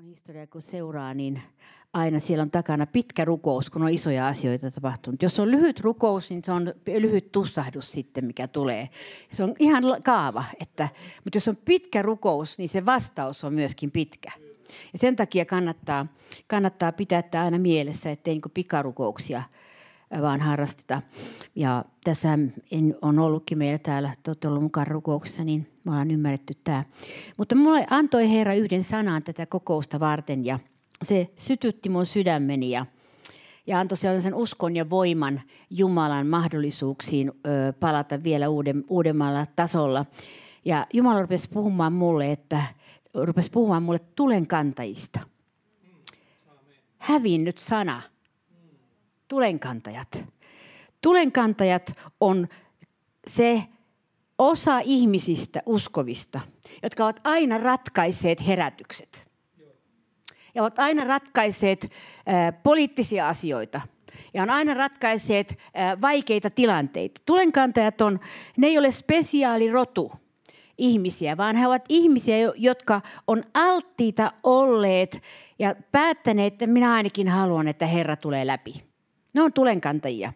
kirkon historiaa kun seuraa, niin aina siellä on takana pitkä rukous, kun on isoja asioita tapahtunut. Jos on lyhyt rukous, niin se on lyhyt tussahdus sitten, mikä tulee. Se on ihan kaava, että, mutta jos on pitkä rukous, niin se vastaus on myöskin pitkä. Ja sen takia kannattaa, kannattaa pitää tämä aina mielessä, ettei niin pikarukouksia vaan harrasteta. Ja tässä on ollutkin meillä täällä, te olette ollut mukaan rukouksessa, niin me ollaan ymmärretty tämä. Mutta mulle antoi Herra yhden sanan tätä kokousta varten ja se sytytti mun sydämeni ja, ja antoi sellaisen uskon ja voiman Jumalan mahdollisuuksiin ö, palata vielä uuden, uudemmalla tasolla. Ja Jumala rupesi puhumaan mulle, että rupesi puhumaan mulle tulen kantajista. Hävinnyt sana. Tulenkantajat. Tulenkantajat on se osa ihmisistä uskovista, jotka ovat aina ratkaiseet herätykset. Ja ovat aina ratkaiseet äh, poliittisia asioita. Ja on aina ratkaiseet äh, vaikeita tilanteita. Tulenkantajat on, ne ei ole spesiaalirotu ihmisiä, vaan he ovat ihmisiä, jotka on alttiita olleet ja päättäneet, että minä ainakin haluan, että Herra tulee läpi. Ne on tulenkantajia.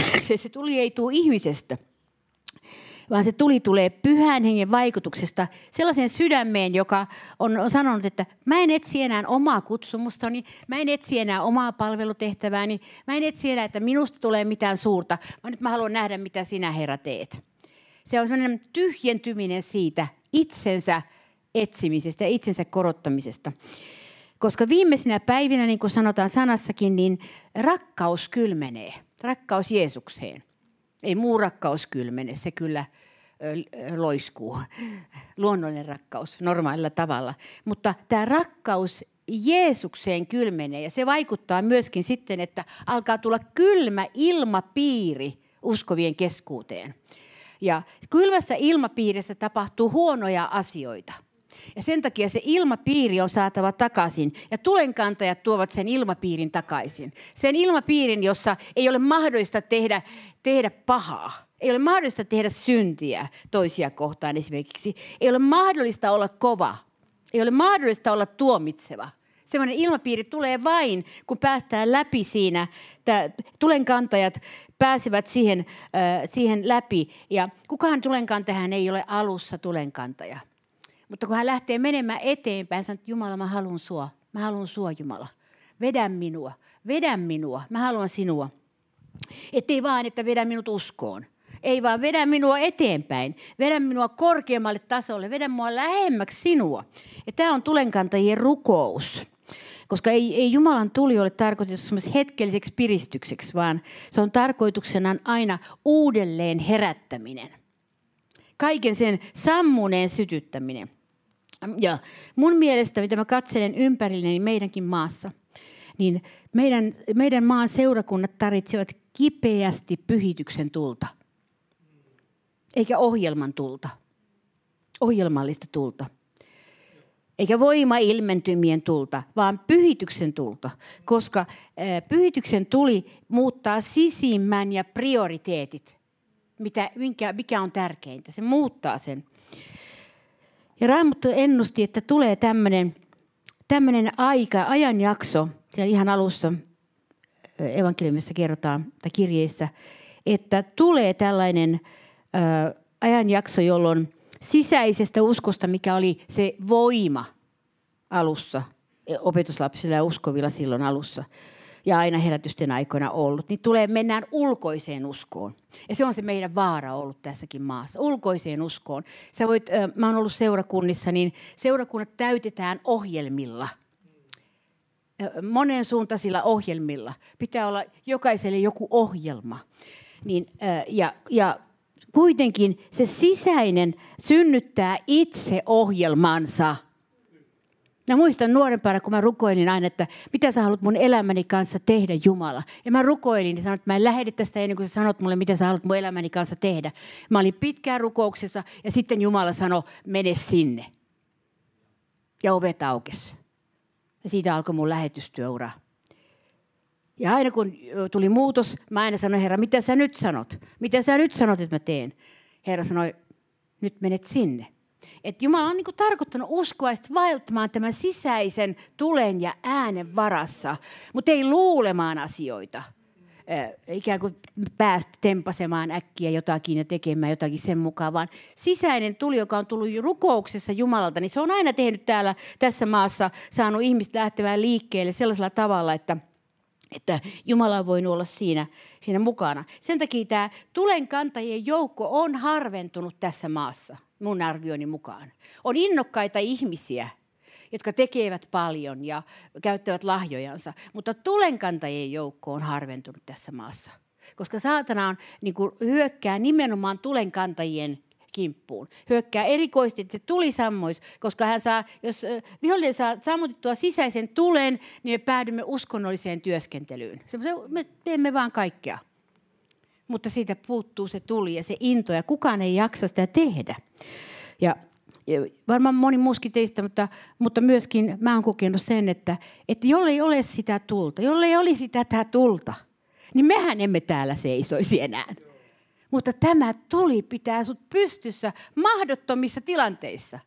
Se, se tuli ei tule ihmisestä, vaan se tuli tulee pyhän hengen vaikutuksesta sellaiseen sydämeen, joka on, on sanonut, että mä en etsi enää omaa kutsumustani, mä en etsi enää omaa palvelutehtävääni, mä en etsi enää, että minusta tulee mitään suurta, vaan nyt mä haluan nähdä, mitä sinä Herra teet. Se on sellainen tyhjentyminen siitä itsensä etsimisestä ja itsensä korottamisesta. Koska viimeisinä päivinä, niin kuin sanotaan sanassakin, niin rakkaus kylmenee. Rakkaus Jeesukseen. Ei muu rakkaus kylmene, se kyllä loiskuu. Luonnollinen rakkaus normaalilla tavalla. Mutta tämä rakkaus Jeesukseen kylmenee ja se vaikuttaa myöskin sitten, että alkaa tulla kylmä ilmapiiri uskovien keskuuteen. Ja kylmässä ilmapiirissä tapahtuu huonoja asioita. Ja sen takia se ilmapiiri on saatava takaisin. Ja tulenkantajat tuovat sen ilmapiirin takaisin. Sen ilmapiirin, jossa ei ole mahdollista tehdä, tehdä pahaa. Ei ole mahdollista tehdä syntiä toisia kohtaan esimerkiksi. Ei ole mahdollista olla kova. Ei ole mahdollista olla tuomitseva. Sellainen ilmapiiri tulee vain, kun päästään läpi siinä. Tulenkantajat pääsevät siihen, äh, siihen läpi. Ja kukaan tulenkantajahan ei ole alussa tulenkantaja. Mutta kun hän lähtee menemään eteenpäin, sanoo, että Jumala, mä haluan sua. Mä haluan sua, Jumala. Vedä minua. Vedä minua. Mä haluan sinua. Ettei vaan, että vedä minut uskoon. Ei vaan vedä minua eteenpäin. Vedä minua korkeammalle tasolle. Vedä minua lähemmäksi sinua. Ja tämä on tulenkantajien rukous. Koska ei, ei Jumalan tuli ole tarkoitettu hetkelliseksi piristykseksi, vaan se on tarkoituksena aina uudelleen herättäminen. Kaiken sen sammuneen sytyttäminen. Ja mun mielestä, mitä mä katselen ympärilleni niin meidänkin maassa, niin meidän, meidän maan seurakunnat tarvitsevat kipeästi pyhityksen tulta. Eikä ohjelman tulta. Ohjelmallista tulta eikä voimailmentymien tulta, vaan pyhityksen tulta, koska pyhityksen tuli muuttaa sisimmän ja prioriteetit, mitä, mikä on tärkeintä. Se muuttaa sen. Ja Raamattu ennusti, että tulee tämmöinen tämmöinen aika, ajanjakso, siellä ihan alussa evankeliumissa kerrotaan, tai kirjeissä, että tulee tällainen ö, ajanjakso, jolloin sisäisestä uskosta, mikä oli se voima alussa, opetuslapsilla ja uskovilla silloin alussa, ja aina herätysten aikoina ollut, niin tulee, mennään ulkoiseen uskoon. Ja se on se meidän vaara ollut tässäkin maassa, ulkoiseen uskoon. Sä voit, mä oon ollut seurakunnissa, niin seurakunnat täytetään ohjelmilla. Monen suuntaisilla ohjelmilla. Pitää olla jokaiselle joku ohjelma. Niin, ja, ja kuitenkin se sisäinen synnyttää itse ohjelmansa – Mä muistan nuorempana, kun mä rukoilin aina, että mitä sä haluat mun elämäni kanssa tehdä, Jumala. Ja mä rukoilin ja sanoin, että mä en lähde tästä ennen kuin sä sanot mulle, mitä sä haluat mun elämäni kanssa tehdä. Mä olin pitkään rukouksessa ja sitten Jumala sanoi, mene sinne. Ja ovet aukesi. Ja siitä alkoi mun lähetystyöura. Ja aina kun tuli muutos, mä aina sanoin, Herra, mitä sä nyt sanot? Mitä sä nyt sanot, että mä teen? Herra sanoi, nyt menet sinne. Että Jumala on niin tarkoittanut uskovaista vaeltamaan tämän sisäisen tulen ja äänen varassa, mutta ei luulemaan asioita. ikään kuin päästä tempasemaan äkkiä jotakin ja tekemään jotakin sen mukaan, vaan sisäinen tuli, joka on tullut rukouksessa Jumalalta, niin se on aina tehnyt täällä tässä maassa, saanut ihmiset lähtemään liikkeelle sellaisella tavalla, että – että Jumala voinut olla siinä, siinä mukana. Sen takia tämä tulenkantajien joukko on harventunut tässä maassa, mun arvioni mukaan. On innokkaita ihmisiä, jotka tekevät paljon ja käyttävät lahjojansa, mutta tulenkantajien joukko on harventunut tässä maassa. Koska saatana on, niin kuin, hyökkää nimenomaan tulenkantajien kimppuun. Hyökkää erikoisesti, että se tuli sammois, koska hän saa, jos vihollinen saa sammutettua sisäisen tulen, niin me päädymme uskonnolliseen työskentelyyn. Me teemme vaan kaikkea. Mutta siitä puuttuu se tuli ja se into ja kukaan ei jaksa sitä tehdä. Ja varmaan moni muuskin teistä, mutta, mutta myöskin mä oon kokenut sen, että, että jollei ole sitä tulta, jollei olisi tätä tulta, niin mehän emme täällä seisoisi enää. Mutta tämä tuli pitää sut pystyssä mahdottomissa tilanteissa.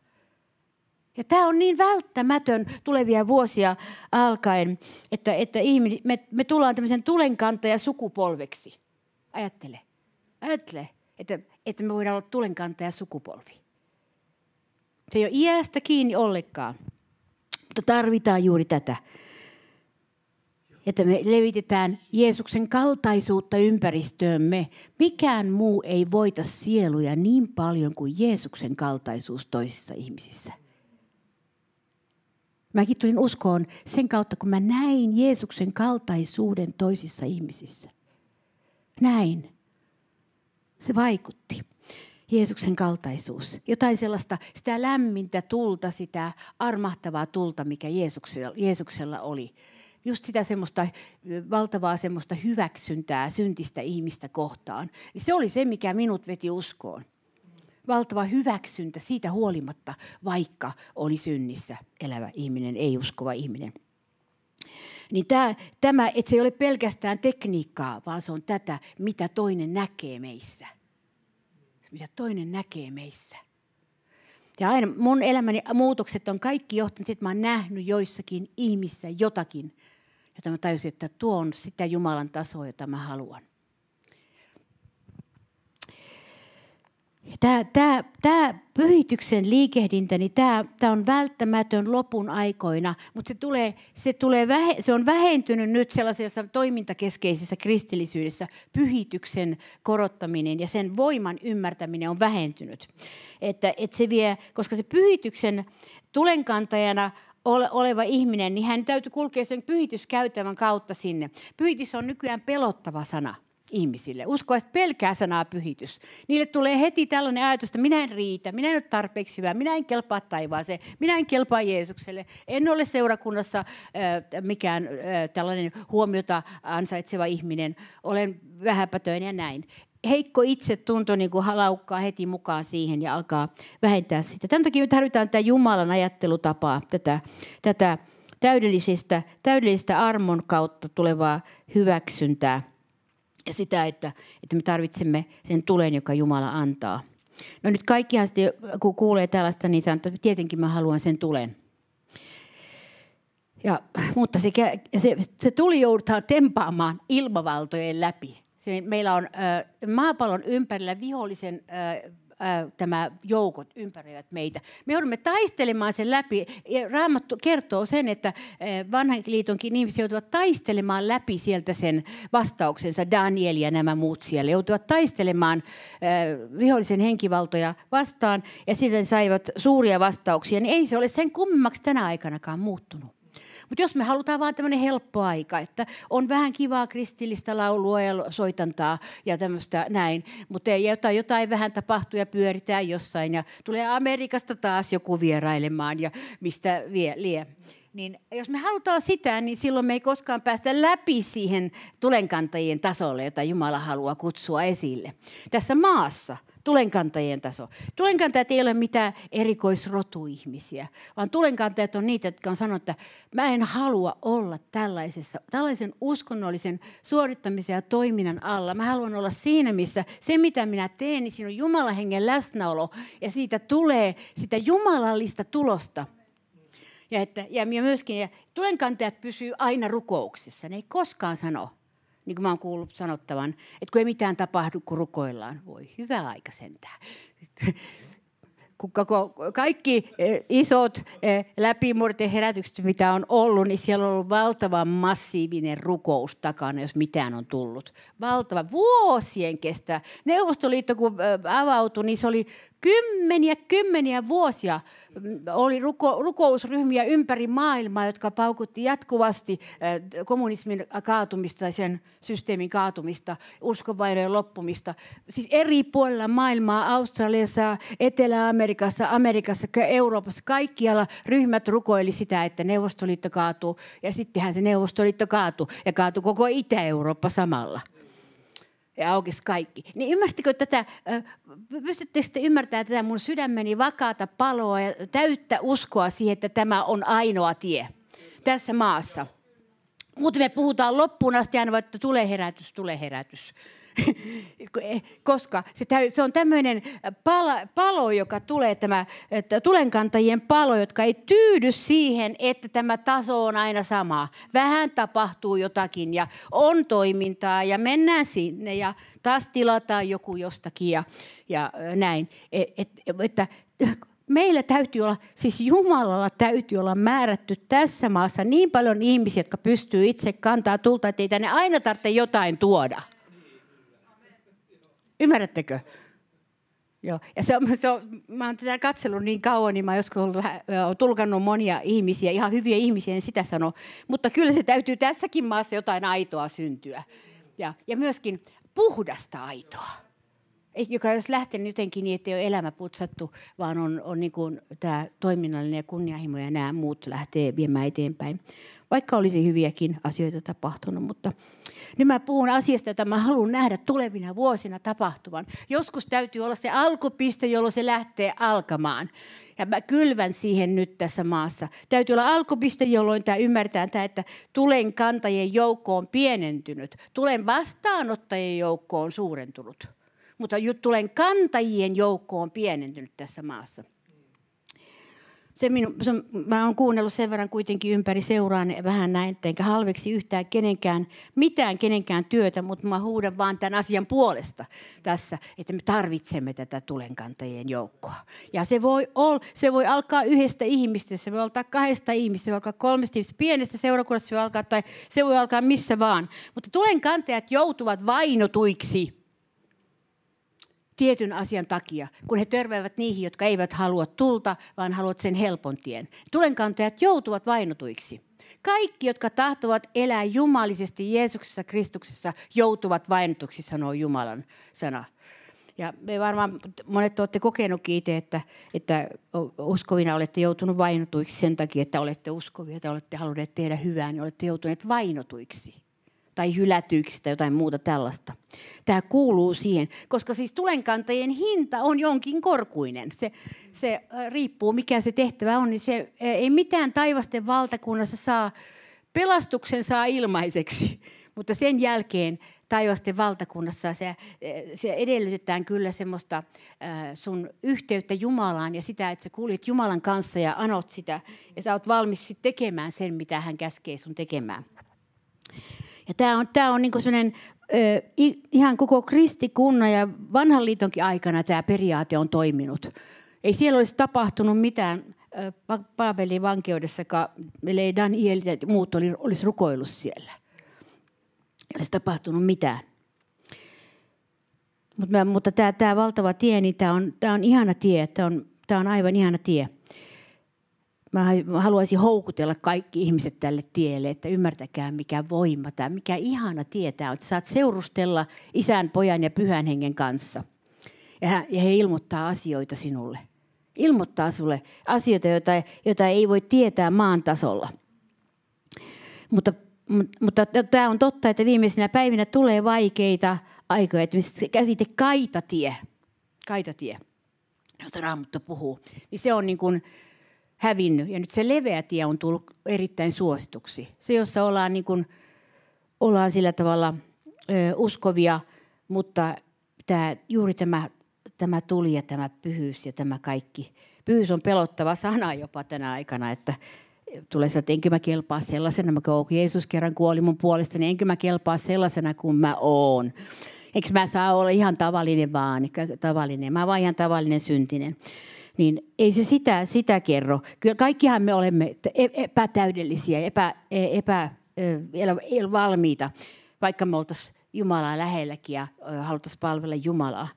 Ja tämä on niin välttämätön tulevia vuosia alkaen, että, että ihminen, me, me tullaan tämmöisen tulenkantaja sukupolveksi. Ajattele. Ajattele, että, että me voidaan olla tulenkantaja sukupolvi. Se ei ole iästä kiinni ollenkaan, mutta tarvitaan juuri tätä että me levitetään Jeesuksen kaltaisuutta ympäristöömme. Mikään muu ei voita sieluja niin paljon kuin Jeesuksen kaltaisuus toisissa ihmisissä. Mäkin tulin uskoon sen kautta, kun mä näin Jeesuksen kaltaisuuden toisissa ihmisissä. Näin. Se vaikutti. Jeesuksen kaltaisuus. Jotain sellaista, sitä lämmintä tulta, sitä armahtavaa tulta, mikä Jeesuksella, Jeesuksella oli just sitä semmoista valtavaa semmoista hyväksyntää syntistä ihmistä kohtaan. Se oli se, mikä minut veti uskoon. Valtava hyväksyntä siitä huolimatta, vaikka oli synnissä elävä ihminen, ei uskova ihminen. Niin tämä, tämä, että se ei ole pelkästään tekniikkaa, vaan se on tätä, mitä toinen näkee meissä. Mitä toinen näkee meissä. Ja aina mun elämäni muutokset on kaikki johtanut, että mä oon nähnyt joissakin ihmissä jotakin, jota mä tajusin, että tuo on sitä Jumalan tasoa, jota mä haluan. Tämä, tämä, tämä pyhityksen liikehdintä, niin tämä, tämä on välttämätön lopun aikoina, mutta se, tulee, se, tulee vähe, se on vähentynyt nyt sellaisessa toimintakeskeisessä kristillisyydessä. Pyhityksen korottaminen ja sen voiman ymmärtäminen on vähentynyt. Että, että se vie, koska se pyhityksen tulenkantajana oleva ihminen, niin hän täytyy kulkea sen pyhityskäytävän kautta sinne. Pyhitys on nykyään pelottava sana ihmisille. Uskovaiset pelkää sanaa pyhitys. Niille tulee heti tällainen ajatus, että minä en riitä, minä en ole tarpeeksi hyvä, minä en kelpaa taivaaseen, minä en kelpaa Jeesukselle, en ole seurakunnassa äh, mikään äh, tällainen huomiota ansaitseva ihminen, olen vähäpätöinen ja näin heikko itsetunto niin kuin laukkaa heti mukaan siihen ja alkaa vähentää sitä. Tämän takia me tarvitaan tätä Jumalan ajattelutapaa, tätä, tätä täydellisestä, täydellisestä armon kautta tulevaa hyväksyntää ja sitä, että, että me tarvitsemme sen tulen, joka Jumala antaa. No nyt kaikkihan sitten, kun kuulee tällaista, niin sanoo, että tietenkin mä haluan sen tulen. Ja, mutta se, se, se tuli joudutaan tempaamaan ilmavaltojen läpi se, meillä on ö, maapallon ympärillä vihollisen ö, tämä joukot ympäröivät meitä. Me joudumme taistelemaan sen läpi. Raamattu kertoo sen, että vanhan liitonkin ihmiset joutuvat taistelemaan läpi sieltä sen vastauksensa. Daniel ja nämä muut siellä joutuvat taistelemaan vihollisen henkivaltoja vastaan ja sitten saivat suuria vastauksia. Niin ei se ole sen kummemmaksi tänä aikanakaan muuttunut. Mutta jos me halutaan vaan tämmöinen helppo aika, että on vähän kivaa kristillistä laulua ja soitantaa ja tämmöistä näin, mutta jotain, jotain vähän tapahtuu ja pyöritään jossain ja tulee Amerikasta taas joku vierailemaan ja mistä vie, lie. Niin jos me halutaan sitä, niin silloin me ei koskaan päästä läpi siihen tulenkantajien tasolle, jota Jumala haluaa kutsua esille. Tässä maassa tulenkantajien taso. Tulenkantajat ei ole mitään erikoisrotuihmisiä, vaan tulenkantajat on niitä, jotka on sanonut, että mä en halua olla tällaisessa, tällaisen uskonnollisen suorittamisen ja toiminnan alla. Mä haluan olla siinä, missä se, mitä minä teen, niin siinä on Jumalan hengen läsnäolo ja siitä tulee sitä jumalallista tulosta. Ja, että, ja myöskin ja tulenkantajat pysyy aina rukouksissa. Ne ei koskaan sano, niin kuin mä oon kuullut sanottavan, että kun ei mitään tapahdu, kun rukoillaan. Voi hyvä aika sentään. Kun kaikki eh, isot eh, läpimurteherätykset, mitä on ollut, niin siellä on ollut valtava massiivinen rukous takana, jos mitään on tullut. Valtava, vuosien kestä. Neuvostoliitto kun eh, avautui, niin se oli kymmeniä, kymmeniä vuosia oli ruko, rukousryhmiä ympäri maailmaa, jotka paukutti jatkuvasti kommunismin kaatumista ja sen systeemin kaatumista, uskonvainojen loppumista. Siis eri puolilla maailmaa, Australiassa, Etelä-Amerikassa, Amerikassa, Euroopassa, kaikkialla ryhmät rukoili sitä, että Neuvostoliitto kaatuu. Ja sittenhän se Neuvostoliitto kaatui ja kaatui koko Itä-Eurooppa samalla ja aukesi kaikki. Niin ymmärtittekö tätä, pystyttekö te ymmärtämään tätä mun sydämeni vakaata paloa ja täyttä uskoa siihen, että tämä on ainoa tie tässä maassa. Mutta me puhutaan loppuun asti aina, että tulee herätys, tulee herätys. Koska se, se on tämmöinen palo, palo, joka tulee, tämä tulenkantajien palo, jotka ei tyydy siihen, että tämä taso on aina sama. Vähän tapahtuu jotakin ja on toimintaa ja mennään sinne ja taas tilataan joku jostakin ja, ja näin. Et, et, että meillä täytyy olla, siis Jumalalla täytyy olla määrätty tässä maassa niin paljon ihmisiä, jotka pystyy itse kantaa tulta, että ei tänne aina tarvitse jotain tuoda. Ymmärrättekö? Joo. Ja se on, se on, mä oon tätä katsellut niin kauan, niin mä oon joskus ollut, olen tulkannut monia ihmisiä, ihan hyviä ihmisiä, en sitä sano. Mutta kyllä se täytyy tässäkin maassa jotain aitoa syntyä. Ja, ja myöskin puhdasta aitoa. Joka jos lähtee jotenkin niin, että ei ole elämä putsattu, vaan on, on niin tämä toiminnallinen ja kunnianhimo ja nämä muut lähtee viemään eteenpäin vaikka olisi hyviäkin asioita tapahtunut. Mutta nyt mä puhun asiasta, jota mä haluan nähdä tulevina vuosina tapahtuvan. Joskus täytyy olla se alkupiste, jolloin se lähtee alkamaan. Ja mä kylvän siihen nyt tässä maassa. Täytyy olla alkupiste, jolloin tämä ymmärtää tämä, että tulen kantajien joukko on pienentynyt. Tulen vastaanottajien joukko on suurentunut. Mutta tulen kantajien joukko on pienentynyt tässä maassa se minu, se, mä oon kuunnellut sen verran kuitenkin ympäri seuraan vähän näin, enkä halveksi yhtään kenenkään, mitään kenenkään työtä, mutta mä huudan vaan tämän asian puolesta tässä, että me tarvitsemme tätä tulenkantajien joukkoa. Ja se voi, ol, se voi alkaa yhdestä ihmistä, se voi alkaa kahdesta ihmistä, se voi alkaa kolmesta ihmistä, pienestä seurakunnasta se voi alkaa, tai se voi alkaa missä vaan. Mutta tulenkantajat joutuvat vainotuiksi tietyn asian takia, kun he törmäävät niihin, jotka eivät halua tulta, vaan haluavat sen helpon tien. Tulenkantajat joutuvat vainotuiksi. Kaikki, jotka tahtovat elää jumalisesti Jeesuksessa Kristuksessa, joutuvat vainotuksi, sanoo Jumalan sana. Ja me varmaan monet olette kokenutkin itse, että, että uskovina olette joutunut vainotuiksi sen takia, että olette uskovia tai olette halunneet tehdä hyvää, niin olette joutuneet vainotuiksi tai hylätyiksi tai jotain muuta tällaista. Tämä kuuluu siihen, koska siis tulenkantajien hinta on jonkin korkuinen. Se, se äh, riippuu, mikä se tehtävä on, niin se äh, ei mitään taivasten valtakunnassa saa, pelastuksen saa ilmaiseksi, mutta sen jälkeen taivasten valtakunnassa se, äh, se edellytetään kyllä semmoista sun yhteyttä Jumalaan ja sitä, että sä kuljet Jumalan kanssa ja anot sitä ja sä oot valmis tekemään sen, mitä hän käskee sun tekemään. Ja tämä on, tää on niinku sellainen ihan koko kristikunnan ja vanhan liitonkin aikana tämä periaate on toiminut. Ei siellä olisi tapahtunut mitään Paabelin vankeudessa, ellei Daniel ja muut oli, olisi rukoillut siellä. Ei olisi tapahtunut mitään. Mutta, mutta tämä, tämä valtava tie, niin tämä on, tämä on ihana tie. Tämä on, tämä on aivan ihana tie mä haluaisin houkutella kaikki ihmiset tälle tielle, että ymmärtäkää mikä voima tämä, mikä ihana tie tämä on. Että saat seurustella isän, pojan ja pyhän hengen kanssa. Ja, ja he ilmoittaa asioita sinulle. Ilmoittaa sulle asioita, joita, joita ei voi tietää maan tasolla. Mutta, mutta tämä on totta, että viimeisinä päivinä tulee vaikeita aikoja. Että käsite kaitatie. kaitatie, josta Raamattu puhuu, niin se on niin kuin hävinnyt. Ja nyt se leveä tie on tullut erittäin suosituksi. Se, jossa ollaan, niin kuin, ollaan sillä tavalla ö, uskovia, mutta tämä, juuri tämä, tämä tuli ja tämä pyhyys ja tämä kaikki. Pyhyys on pelottava sana jopa tänä aikana, että tulee sanoa, että enkö mä kelpaa sellaisena, kun Jeesus kerran kuoli mun puolesta, niin enkö mä kelpaa sellaisena kuin mä oon. Eikö mä saa olla ihan tavallinen vaan, tavallinen. Mä vaan ihan tavallinen syntinen. Niin ei se sitä, sitä kerro. Kyllä kaikkihan me olemme e- epätäydellisiä, epä, e- epä, epä valmiita, vaikka me oltaisiin Jumalaa lähelläkin ja haluttaisiin palvella Jumalaa.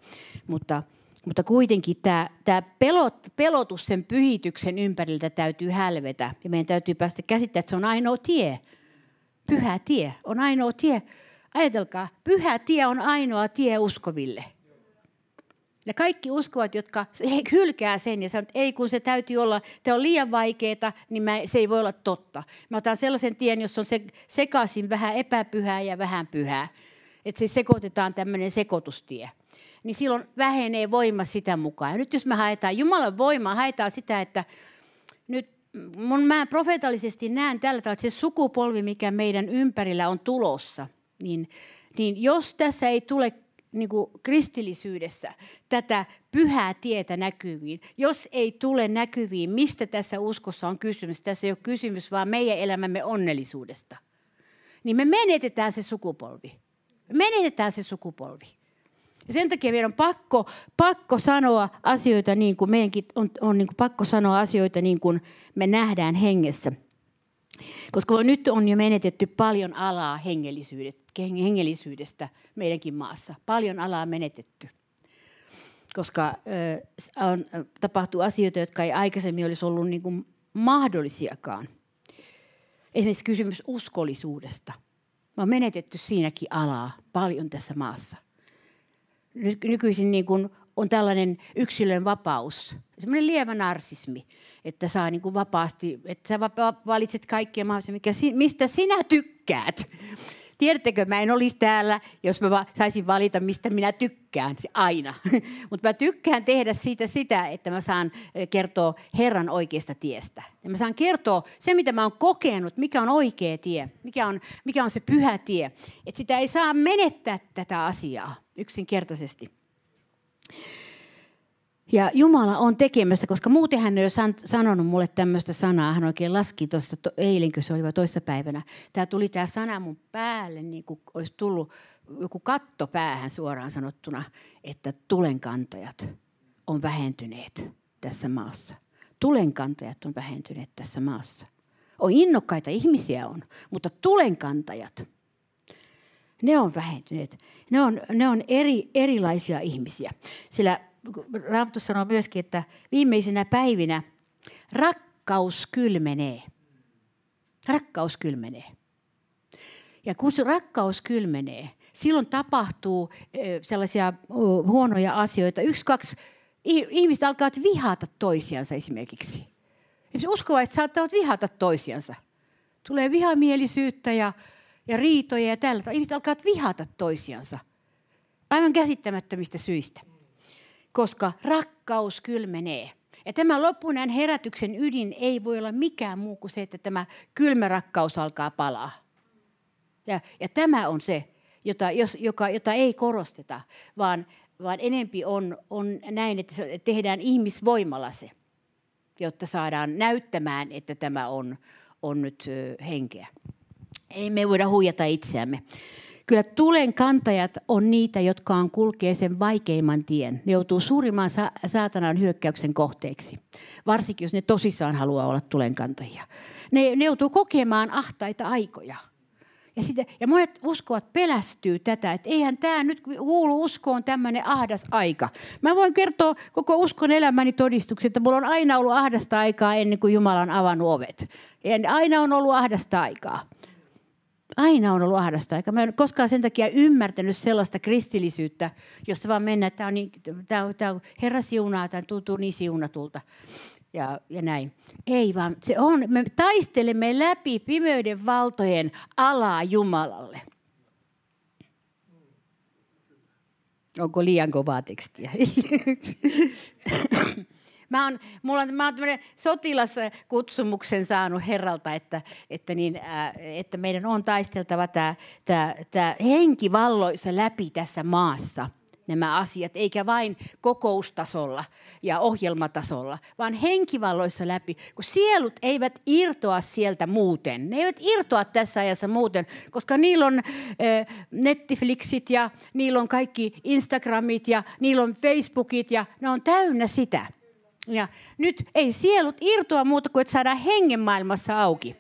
Mutta, mutta kuitenkin tämä, tämä pelot, pelotus sen pyhityksen ympäriltä täytyy hälvetä. Ja meidän täytyy päästä käsittämään, että se on ainoa tie. Pyhä tie on ainoa tie. Ajatelkaa, pyhä tie on ainoa tie uskoville. Ja kaikki uskovat, jotka hylkää sen ja sanoo, että ei kun se täytyy olla, te on liian vaikeaa, niin mä, se ei voi olla totta. Mä otan sellaisen tien, jossa on se, sekaisin vähän epäpyhää ja vähän pyhää että se sekoitetaan tämmöinen sekoitustie, niin silloin vähenee voima sitä mukaan. Ja nyt jos me haetaan Jumalan voimaa, haetaan sitä, että nyt mun, mä profeetallisesti näen tällä tavalla, että se sukupolvi, mikä meidän ympärillä on tulossa, niin, niin jos tässä ei tule niin kuin kristillisyydessä tätä pyhää tietä näkyviin, jos ei tule näkyviin, mistä tässä uskossa on kysymys, tässä ei ole kysymys vaan meidän elämämme onnellisuudesta, niin me menetetään se sukupolvi menetetään se sukupolvi. Ja sen takia meidän on pakko, pakko sanoa asioita niin kuin meidänkin on, on niin kuin pakko sanoa asioita niin kuin me nähdään hengessä. Koska nyt on jo menetetty paljon alaa hengellisyydestä meidänkin maassa. Paljon alaa menetetty. Koska on, tapahtuu asioita, jotka ei aikaisemmin olisi ollut niin kuin mahdollisiakaan. Esimerkiksi kysymys uskollisuudesta – me on menetetty siinäkin alaa paljon tässä maassa. Nykyisin niin kuin on tällainen yksilön vapaus, semmoinen lievä narsismi, että saa niin kuin vapaasti, että sä valitset kaikkea mahdollista, mikä, mistä sinä tykkäät. Tiedättekö, mä en olisi täällä, jos mä saisin valita, mistä minä tykkään, aina. Mutta mä tykkään tehdä siitä sitä, että mä saan eh, kertoa Herran oikeasta tiestä. Ja mä saan kertoa se, mitä mä oon kokenut, mikä on oikea tie, mikä on, mikä on se pyhä tie. Että sitä ei saa menettää tätä asiaa yksinkertaisesti. Ja Jumala on tekemässä, koska muuten hän ei ole sanonut mulle tämmöistä sanaa. Hän oikein laski tuossa to, eilen, kun se oli toissa päivänä. Tämä tuli tämä sana mun päälle, niin kuin olisi tullut joku katto päähän suoraan sanottuna, että tulenkantajat on vähentyneet tässä maassa. Tulenkantajat on vähentyneet tässä maassa. On innokkaita ihmisiä on, mutta tulenkantajat, ne on vähentyneet. Ne on, ne on eri, erilaisia ihmisiä. Sillä Raamattu sanoo myöskin, että viimeisinä päivinä rakkaus kylmenee. Rakkaus kylmenee. Ja kun se rakkaus kylmenee, silloin tapahtuu sellaisia huonoja asioita. Yksi, kaksi, ihmiset alkavat vihata toisiansa esimerkiksi. Uskovaiset saattavat vihata toisiansa. Tulee vihamielisyyttä ja, ja riitoja ja tällä. Ihmiset alkavat vihata toisiansa. Aivan käsittämättömistä syistä koska rakkaus kylmenee. Ja tämä loppuinen herätyksen ydin ei voi olla mikään muu kuin se, että tämä kylmä rakkaus alkaa palaa. Ja, ja tämä on se, jota, jos, joka, jota ei korosteta, vaan, vaan enempi on, on näin, että tehdään ihmisvoimalla se, jotta saadaan näyttämään, että tämä on, on nyt henkeä. Ei me voida huijata itseämme. Kyllä tulen kantajat on niitä, jotka on kulkee sen vaikeimman tien. Ne joutuu suurimman sa- saatanan hyökkäyksen kohteeksi. Varsinkin, jos ne tosissaan haluaa olla tulenkantajia. Ne, ne joutuu kokemaan ahtaita aikoja. Ja, sitä, ja monet uskovat pelästyy tätä, että eihän tämä nyt kuulu uskoon tämmöinen ahdas aika. Mä voin kertoa koko uskon elämäni todistuksen, että mulla on aina ollut ahdasta aikaa ennen kuin Jumala on avannut ovet. Ja aina on ollut ahdasta aikaa. Aina on ollut ahdasta aika. Mä en koskaan sen takia ymmärtänyt sellaista kristillisyyttä, jossa vaan mennään, että tämä on, niin, tämä on, tämä on Herra siunaa, tämä tuntuu niin siunatulta ja, ja näin. Ei vaan, se on, me taistelemme läpi pimeyden valtojen alaa Jumalalle. Onko liian kovaa tekstiä? Mä oon, mulla on, mä oon tämmöinen sotilaskutsumuksen saanut herralta, että, että, niin, äh, että meidän on taisteltava tämä, tämä, tämä henki valloissa läpi tässä maassa nämä asiat, eikä vain kokoustasolla ja ohjelmatasolla, vaan henkivalloissa läpi, kun sielut eivät irtoa sieltä muuten. Ne eivät irtoa tässä ajassa muuten, koska niillä on äh, Netflixit ja niillä on kaikki Instagramit ja niillä on Facebookit ja ne on täynnä sitä. Ja nyt ei sielut irtoa muuta kuin, että saadaan hengen maailmassa auki.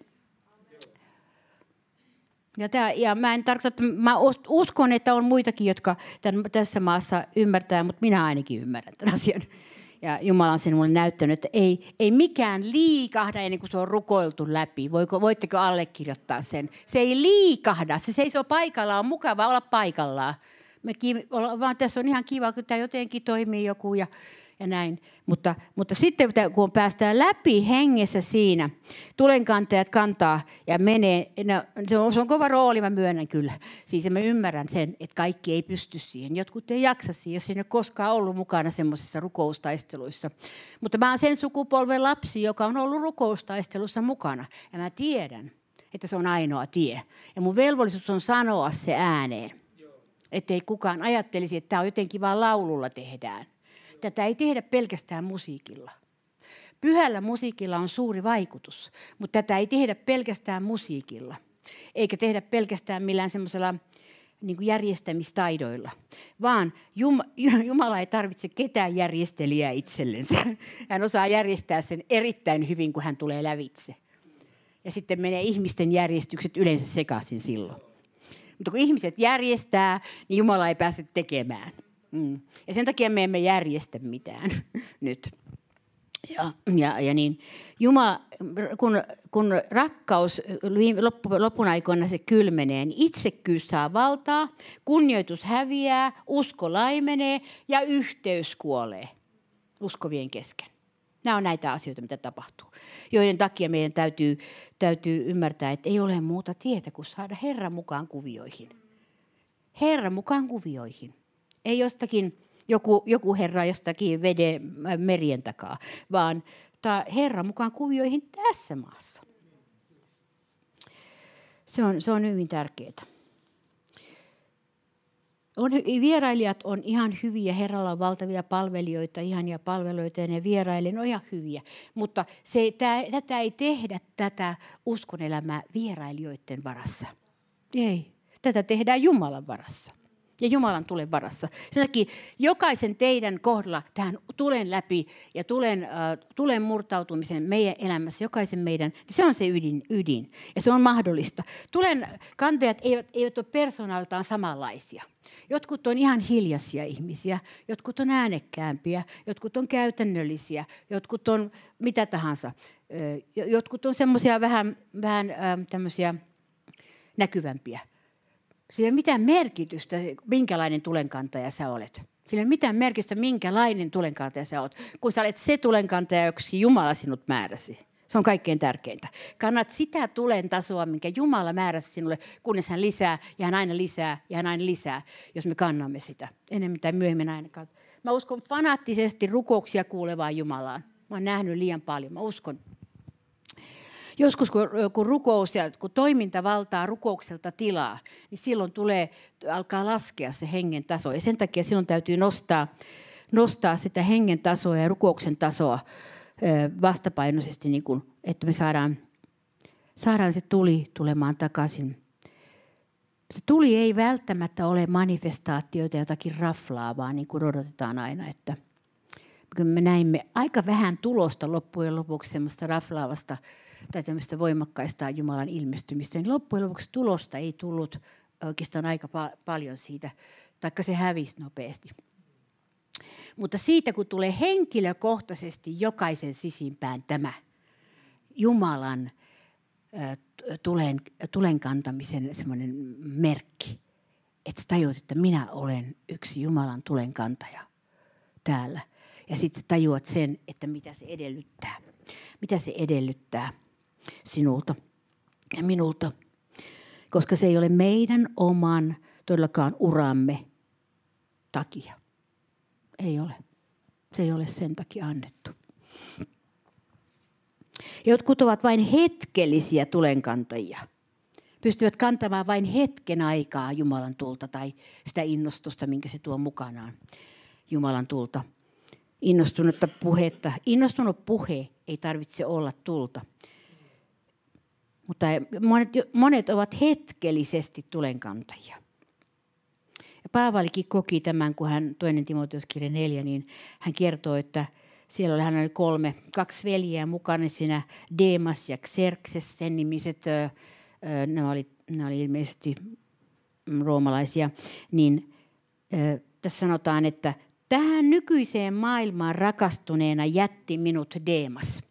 Ja, tämä, ja mä en tarkoita, että mä uskon, että on muitakin, jotka tämän, tässä maassa ymmärtää, mutta minä ainakin ymmärrän tämän asian. Ja Jumala on sen mulle näyttänyt, että ei, ei mikään liikahda ennen kuin se on rukoiltu läpi. Voiko, voitteko allekirjoittaa sen? Se ei liikahda, se seisoo paikallaan, on mukava olla paikallaan. Me, vaan tässä on ihan kiva, kun tämä jotenkin toimii joku ja ja näin. Mutta, mutta sitten kun päästään läpi hengessä siinä, tulenkantajat kantaa ja menee, no, se, on, se on kova rooli, mä myönnän kyllä. Siis mä ymmärrän sen, että kaikki ei pysty siihen. Jotkut ei jaksa siihen, jos ei ole koskaan ollut mukana semmoisissa rukoustaisteluissa. Mutta mä oon sen sukupolven lapsi, joka on ollut rukoustaistelussa mukana. Ja mä tiedän, että se on ainoa tie. Ja mun velvollisuus on sanoa se ääneen. Että ei kukaan ajattelisi, että tämä on jotenkin vaan laululla tehdään tätä ei tehdä pelkästään musiikilla. Pyhällä musiikilla on suuri vaikutus, mutta tätä ei tehdä pelkästään musiikilla. Eikä tehdä pelkästään millään semmoisella niin järjestämistaidoilla, vaan Jumala ei tarvitse ketään järjestelijää itsellensä. Hän osaa järjestää sen erittäin hyvin, kun hän tulee lävitse. Ja sitten menee ihmisten järjestykset yleensä sekaisin silloin. Mutta kun ihmiset järjestää, niin Jumala ei pääse tekemään. Mm. Ja sen takia me emme järjestä mitään nyt. Ja, ja, ja niin, Jumala, kun, kun rakkaus loppu, lopun aikoina se kylmenee, niin itsekkyys saa valtaa, kunnioitus häviää, usko laimenee ja yhteys kuolee uskovien kesken. Nämä on näitä asioita, mitä tapahtuu, joiden takia meidän täytyy, täytyy ymmärtää, että ei ole muuta tietä kuin saada Herran mukaan kuvioihin. Herran mukaan kuvioihin. Ei jostakin joku, joku herra jostakin veden äh, merien takaa, vaan tämä Herra mukaan kuvioihin tässä maassa. Se on, se on hyvin tärkeää. On, vierailijat on ihan hyviä, Herralla on valtavia palvelijoita, ihania palveluita ja ne vierailijat on ihan hyviä. Mutta se, tää, tätä ei tehdä tätä uskonelämää vierailijoiden varassa. Ei, tätä tehdään Jumalan varassa ja Jumalan tulen varassa. Sen takia jokaisen teidän kohdalla tähän tulen läpi ja tulen, äh, tulen murtautumisen meidän elämässä, jokaisen meidän, niin se on se ydin, ydin ja se on mahdollista. Tulen kantajat eivät, eivät ole persoonaltaan samanlaisia. Jotkut on ihan hiljaisia ihmisiä, jotkut on äänekkäämpiä, jotkut on käytännöllisiä, jotkut on mitä tahansa. Jotkut on semmoisia vähän, vähän tämmöisiä näkyvämpiä. Sillä ei ole mitään merkitystä, minkälainen tulenkantaja sä olet. Sillä ei ole mitään merkitystä, minkälainen tulenkantaja sä olet, kun sä olet se tulenkantaja, joksi Jumala sinut määräsi. Se on kaikkein tärkeintä. Kannat sitä tulen tasoa, minkä Jumala määräsi sinulle, kunnes hän lisää ja hän aina lisää ja hän aina lisää, jos me kannamme sitä. Enemmän tai myöhemmin ainakaan. Mä uskon fanaattisesti rukouksia kuulevaan Jumalaan. Mä oon nähnyt liian paljon. Mä uskon joskus kun, kun rukous ja kun toiminta valtaa rukoukselta tilaa, niin silloin tulee, alkaa laskea se hengen taso. Ja sen takia silloin täytyy nostaa, nostaa sitä hengen tasoa ja rukouksen tasoa vastapainoisesti, niin kuin, että me saadaan, saadaan se tuli tulemaan takaisin. Se tuli ei välttämättä ole manifestaatioita jotakin raflaavaa, niin kuin odotetaan aina, että me näimme aika vähän tulosta loppujen lopuksi semmoista raflaavasta tai tämmöistä voimakkaista Jumalan ilmestymistä, niin loppujen lopuksi tulosta ei tullut oikeastaan aika pa- paljon siitä, taikka se hävisi nopeasti. Mutta siitä, kun tulee henkilökohtaisesti jokaisen sisimpään tämä Jumalan tulen, tulen kantamisen semmoinen merkki, että tajuat, että minä olen yksi Jumalan tulen kantaja täällä. Ja sitten tajuat sen, että mitä se edellyttää. Mitä se edellyttää sinulta ja minulta, koska se ei ole meidän oman todellakaan uramme takia. Ei ole. Se ei ole sen takia annettu. Jotkut ovat vain hetkellisiä tulenkantajia. Pystyvät kantamaan vain hetken aikaa Jumalan tulta tai sitä innostusta, minkä se tuo mukanaan. Jumalan tulta. Innostunutta puhetta. Innostunut puhe ei tarvitse olla tulta. Mutta monet, monet ovat hetkellisesti tulenkantajia. Ja Paavalikin koki tämän, kun hän toinen Timoteoskirja 4, niin hän kertoi, että siellä oli, hän oli kolme, kaksi veljeä mukana siinä, Demas ja Xerxes, sen nimiset, nämä oli, nämä oli ilmeisesti roomalaisia, niin tässä sanotaan, että tähän nykyiseen maailmaan rakastuneena jätti minut Demas –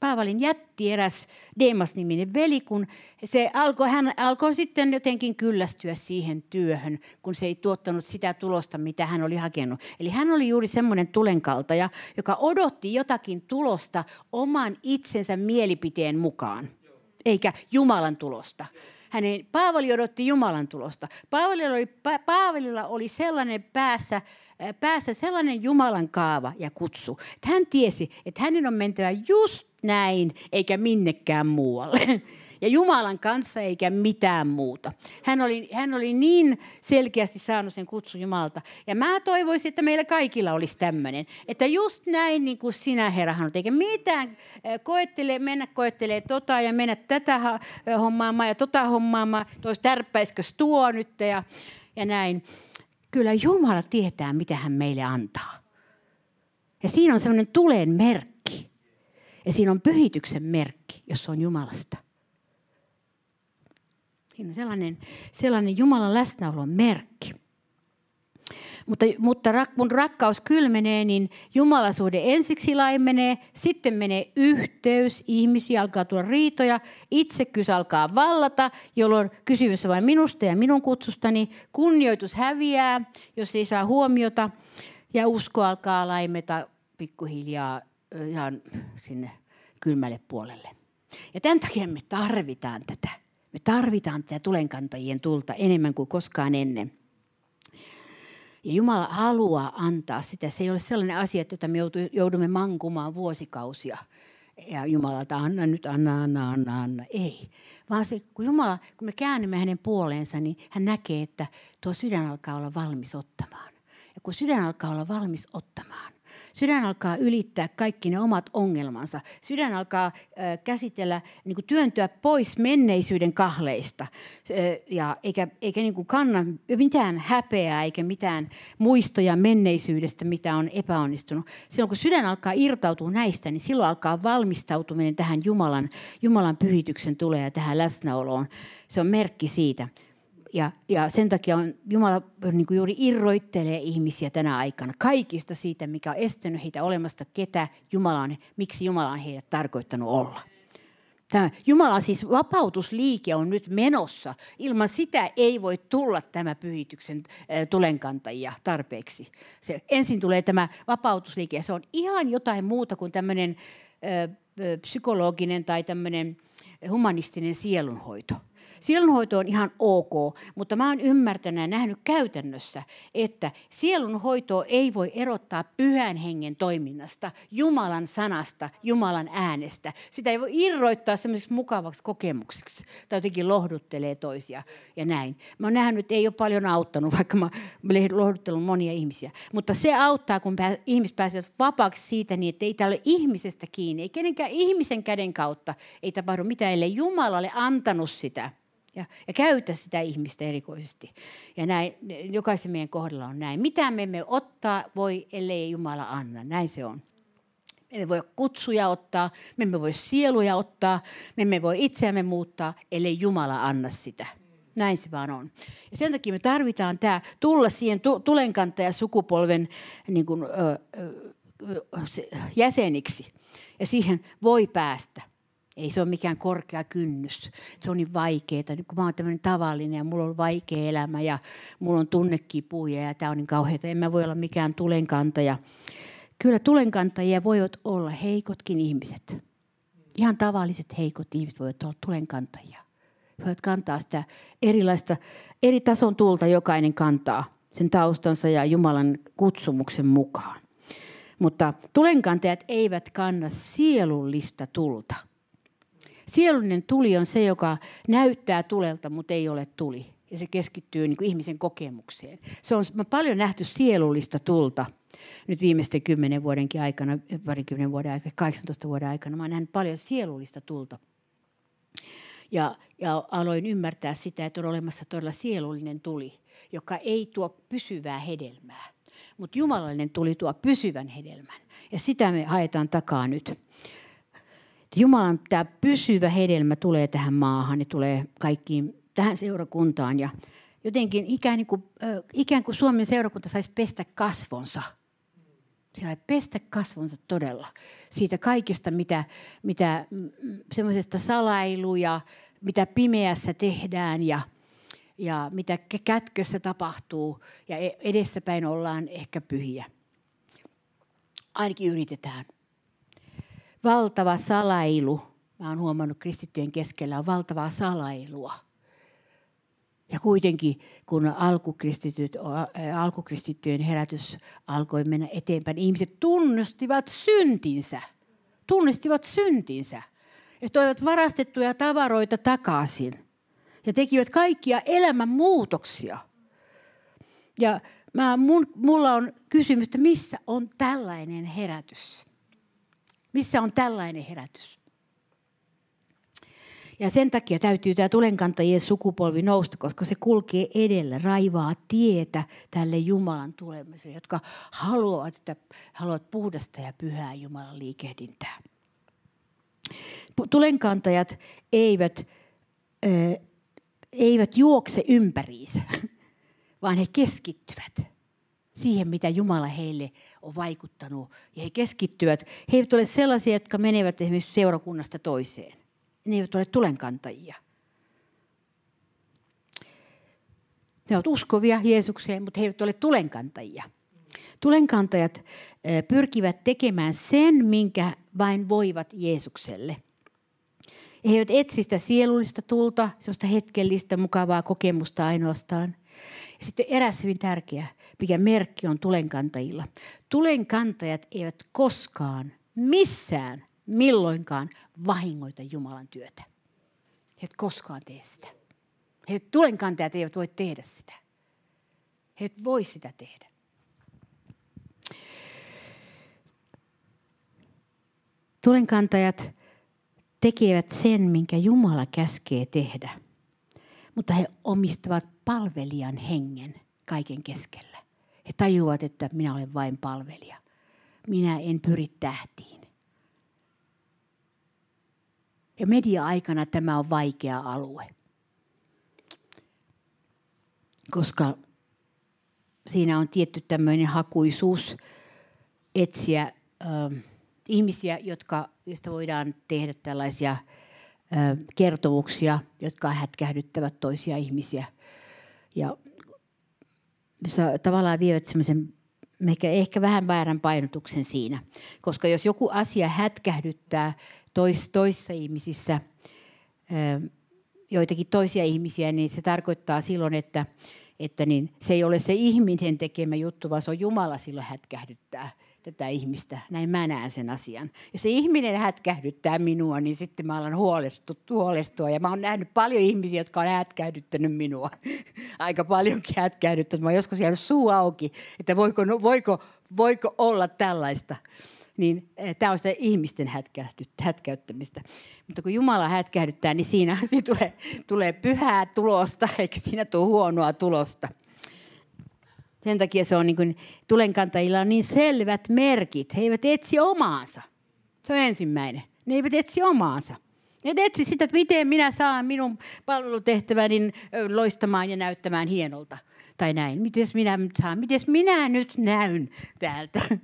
Paavalin jätti eräs Deemas-niminen veli, kun se alkoi, hän alkoi sitten jotenkin kyllästyä siihen työhön, kun se ei tuottanut sitä tulosta, mitä hän oli hakenut. Eli hän oli juuri semmoinen tulenkaltaja, joka odotti jotakin tulosta oman itsensä mielipiteen mukaan, eikä Jumalan tulosta. Hänen, Paavali odotti Jumalan tulosta. Paavalilla oli, Paavalilla oli sellainen päässä, päässä sellainen Jumalan kaava ja kutsu, että hän tiesi, että hänen on mentävä just näin, eikä minnekään muualle. Ja Jumalan kanssa eikä mitään muuta. Hän oli, hän oli niin selkeästi saanut sen kutsun Jumalta. Ja mä toivoisin, että meillä kaikilla olisi tämmöinen. Että just näin niin kuin sinä, Herra, hanut, eikä mitään koettele, mennä koettelee tota ja mennä tätä hommaamaan ja tota hommaamaan. Tois tärppäisikö tuo nyt ja, ja näin. Kyllä Jumala tietää, mitä hän meille antaa. Ja siinä on semmoinen tulen merkki ja siinä on pyhityksen merkki, jos se on Jumalasta. Siinä on sellainen, sellainen Jumalan läsnäolon merkki. Mutta, mutta rak, kun rakkaus kylmenee, niin Jumalasuhde ensiksi laimenee, sitten menee yhteys, ihmisiä alkaa tulla riitoja, itsekkyys alkaa vallata, jolloin kysymys on vain minusta ja minun kutsustani, kunnioitus häviää, jos ei saa huomiota, ja usko alkaa laimeta pikkuhiljaa ihan sinne kylmälle puolelle. Ja tämän takia me tarvitaan tätä. Me tarvitaan tätä tulenkantajien tulta enemmän kuin koskaan ennen. Ja Jumala haluaa antaa sitä. Se ei ole sellainen asia, jota me joudumme mankumaan vuosikausia. Ja Jumalalta anna nyt, anna, anna, anna, anna. Ei. Vaan se, kun Jumala, kun me käännymme hänen puoleensa, niin hän näkee, että tuo sydän alkaa olla valmis ottamaan. Ja kun sydän alkaa olla valmis ottamaan, Sydän alkaa ylittää kaikki ne omat ongelmansa. Sydän alkaa käsitellä, niin kuin työntyä pois menneisyyden kahleista. Ja eikä, eikä niin kuin kanna mitään häpeää eikä mitään muistoja menneisyydestä, mitä on epäonnistunut. Silloin kun sydän alkaa irtautua näistä, niin silloin alkaa valmistautuminen tähän Jumalan, Jumalan pyhityksen tulee ja tähän läsnäoloon. Se on merkki siitä ja, ja sen takia on, Jumala niin kuin juuri irroittelee ihmisiä tänä aikana kaikista siitä, mikä on estänyt heitä olemasta, ketä Jumala on, miksi Jumala on heidät tarkoittanut olla. Tämä Jumalan siis vapautusliike on nyt menossa. Ilman sitä ei voi tulla tämä pyhityksen tulenkantajia tarpeeksi. Se, ensin tulee tämä vapautusliike ja se on ihan jotain muuta kuin tämmöinen psykologinen tai tämmöinen humanistinen sielunhoito. Sielunhoito on ihan ok, mutta mä oon ymmärtänyt ja nähnyt käytännössä, että sielunhoitoa ei voi erottaa pyhän hengen toiminnasta, Jumalan sanasta, Jumalan äänestä. Sitä ei voi irroittaa semmoiseksi mukavaksi kokemukseksi tai jotenkin lohduttelee toisia ja näin. Mä oon nähnyt, että ei ole paljon auttanut, vaikka mä olen lohduttellut monia ihmisiä. Mutta se auttaa, kun ihmiset pääsevät vapaaksi siitä niin, että ei tämä ole ihmisestä kiinni. Ei kenenkään ihmisen käden kautta ei tapahdu mitään, ellei Jumala ole antanut sitä ja, ja käytä sitä ihmistä erikoisesti. Ja näin, jokaisen meidän kohdalla on näin. Mitä me emme ottaa voi, ellei Jumala anna. Näin se on. Me emme voi kutsuja ottaa, me emme voi sieluja ottaa, me emme voi itseämme muuttaa, ellei Jumala anna sitä. Näin se vaan on. Ja sen takia me tarvitaan tämä tulla siihen tulenkantaja sukupolven niin kuin, ö, ö, jäseniksi. Ja siihen voi päästä. Ei se ole mikään korkea kynnys. Se on niin vaikeaa. Kun mä oon tämmöinen tavallinen ja mulla on vaikea elämä ja mulla on tunnekipuja ja tämä on niin kauheaa. En mä voi olla mikään tulenkantaja. Kyllä tulenkantajia voivat olla heikotkin ihmiset. Ihan tavalliset heikot ihmiset voivat olla tulenkantajia. Voivat kantaa sitä erilaista, eri tason tulta jokainen kantaa. sen taustansa ja Jumalan kutsumuksen mukaan. Mutta tulenkantajat eivät kanna sielullista tulta. Sielullinen tuli on se, joka näyttää tulelta, mutta ei ole tuli. Ja se keskittyy niin kuin ihmisen kokemukseen. Se on paljon nähty sielullista tulta nyt viimeisten kymmenen vuodenkin aikana, parikymmenen vuoden aikana, 18 vuoden aikana. Mä olen nähnyt paljon sielullista tulta. Ja, ja aloin ymmärtää sitä, että on olemassa todella sielullinen tuli, joka ei tuo pysyvää hedelmää. Mutta jumalallinen tuli tuo pysyvän hedelmän. Ja sitä me haetaan takaa nyt. Jumalan tämä pysyvä hedelmä tulee tähän maahan, ne tulee kaikkiin tähän seurakuntaan. Ja jotenkin ikään kuin, ikään kuin Suomen seurakunta saisi pestä kasvonsa. Sai pestä kasvonsa todella. Siitä kaikesta, mitä, mitä semmoisesta salailuja, mitä pimeässä tehdään ja, ja mitä kätkössä tapahtuu. Ja e-, edessäpäin ollaan ehkä pyhiä. Ainakin yritetään. Valtava salailu. Mä oon huomannut kristittyjen keskellä on valtavaa salailua – ja kuitenkin, kun alkukristityt, alkukristittyjen herätys alkoi mennä eteenpäin, ihmiset tunnustivat syntinsä. Tunnistivat syntinsä. Ja toivat varastettuja tavaroita takaisin. Ja tekivät kaikkia elämän muutoksia. Ja mä, mun, mulla on kysymys, että missä on tällainen herätys? Missä on tällainen herätys? Ja sen takia täytyy tämä tulenkantajien sukupolvi nousta, koska se kulkee edellä, raivaa tietä tälle Jumalan tulemiselle, jotka haluavat, että haluavat puhdasta ja pyhää Jumalan liikehdintää. Tulenkantajat eivät, eivät juokse ympäriinsä, vaan he keskittyvät siihen, mitä Jumala heille on vaikuttanut. Ja he keskittyvät. He eivät ole sellaisia, jotka menevät esimerkiksi seurakunnasta toiseen ne eivät ole tulenkantajia. Ne ovat uskovia Jeesukseen, mutta he eivät ole tulenkantajia. Tulenkantajat pyrkivät tekemään sen, minkä vain voivat Jeesukselle. He eivät etsi sitä sielullista tulta, sellaista hetkellistä, mukavaa kokemusta ainoastaan. Sitten eräs hyvin tärkeä, mikä merkki on tulenkantajilla. Tulenkantajat eivät koskaan missään milloinkaan vahingoita Jumalan työtä. He eivät koskaan tee sitä. He tulenkantajat eivät voi tehdä sitä. He eivät voi sitä tehdä. Tulenkantajat tekevät sen, minkä Jumala käskee tehdä. Mutta he omistavat palvelijan hengen kaiken keskellä. He tajuavat, että minä olen vain palvelija. Minä en pyri tähtiin. Ja media-aikana tämä on vaikea alue. Koska siinä on tietty tämmöinen hakuisuus etsiä ö, ihmisiä, jotka, joista voidaan tehdä tällaisia ö, kertomuksia, jotka hätkähdyttävät toisia ihmisiä. Ja tavallaan vievät semmoisen ehkä vähän väärän painotuksen siinä. Koska jos joku asia hätkähdyttää tois, toissa ihmisissä joitakin toisia ihmisiä, niin se tarkoittaa silloin, että, että niin, se ei ole se ihminen tekemä juttu, vaan se on Jumala silloin hätkähdyttää tätä ihmistä. Näin mä näen sen asian. Jos se ihminen hätkähdyttää minua, niin sitten mä alan huolestua. Ja mä oon nähnyt paljon ihmisiä, jotka on hätkähdyttänyt minua. Aika paljonkin hätkähdyttänyt. Mä oon joskus jäänyt suu auki, että voiko, voiko, voiko olla tällaista niin eh, tämä on sitä ihmisten hätkäyttämistä. Mutta kun Jumala hätkähdyttää, niin siinä, siinä tulee, tulee pyhää tulosta, eikä siinä tule huonoa tulosta. Sen takia se on niin kuin, tulenkantajilla on niin selvät merkit. He eivät etsi omaansa. Se on ensimmäinen. Ne eivät etsi omaansa. Ne etsi sitä, että miten minä saan minun palvelutehtäväni loistamaan ja näyttämään hienolta. Tai näin. Miten minä nyt saan? Miten minä nyt näyn täältä?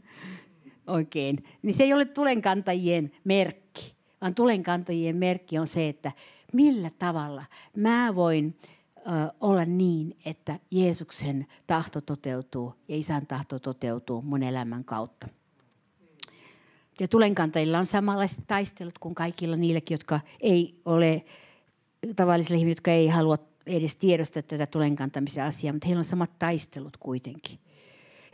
oikein, niin se ei ole tulenkantajien merkki, vaan tulenkantajien merkki on se, että millä tavalla mä voin olla niin, että Jeesuksen tahto toteutuu ja isän tahto toteutuu mun elämän kautta. Ja tulenkantajilla on samanlaiset taistelut kuin kaikilla niilläkin, jotka ei ole tavallisilla ihmisillä, jotka ei halua edes tiedosta tätä tulenkantamisen asiaa, mutta heillä on samat taistelut kuitenkin.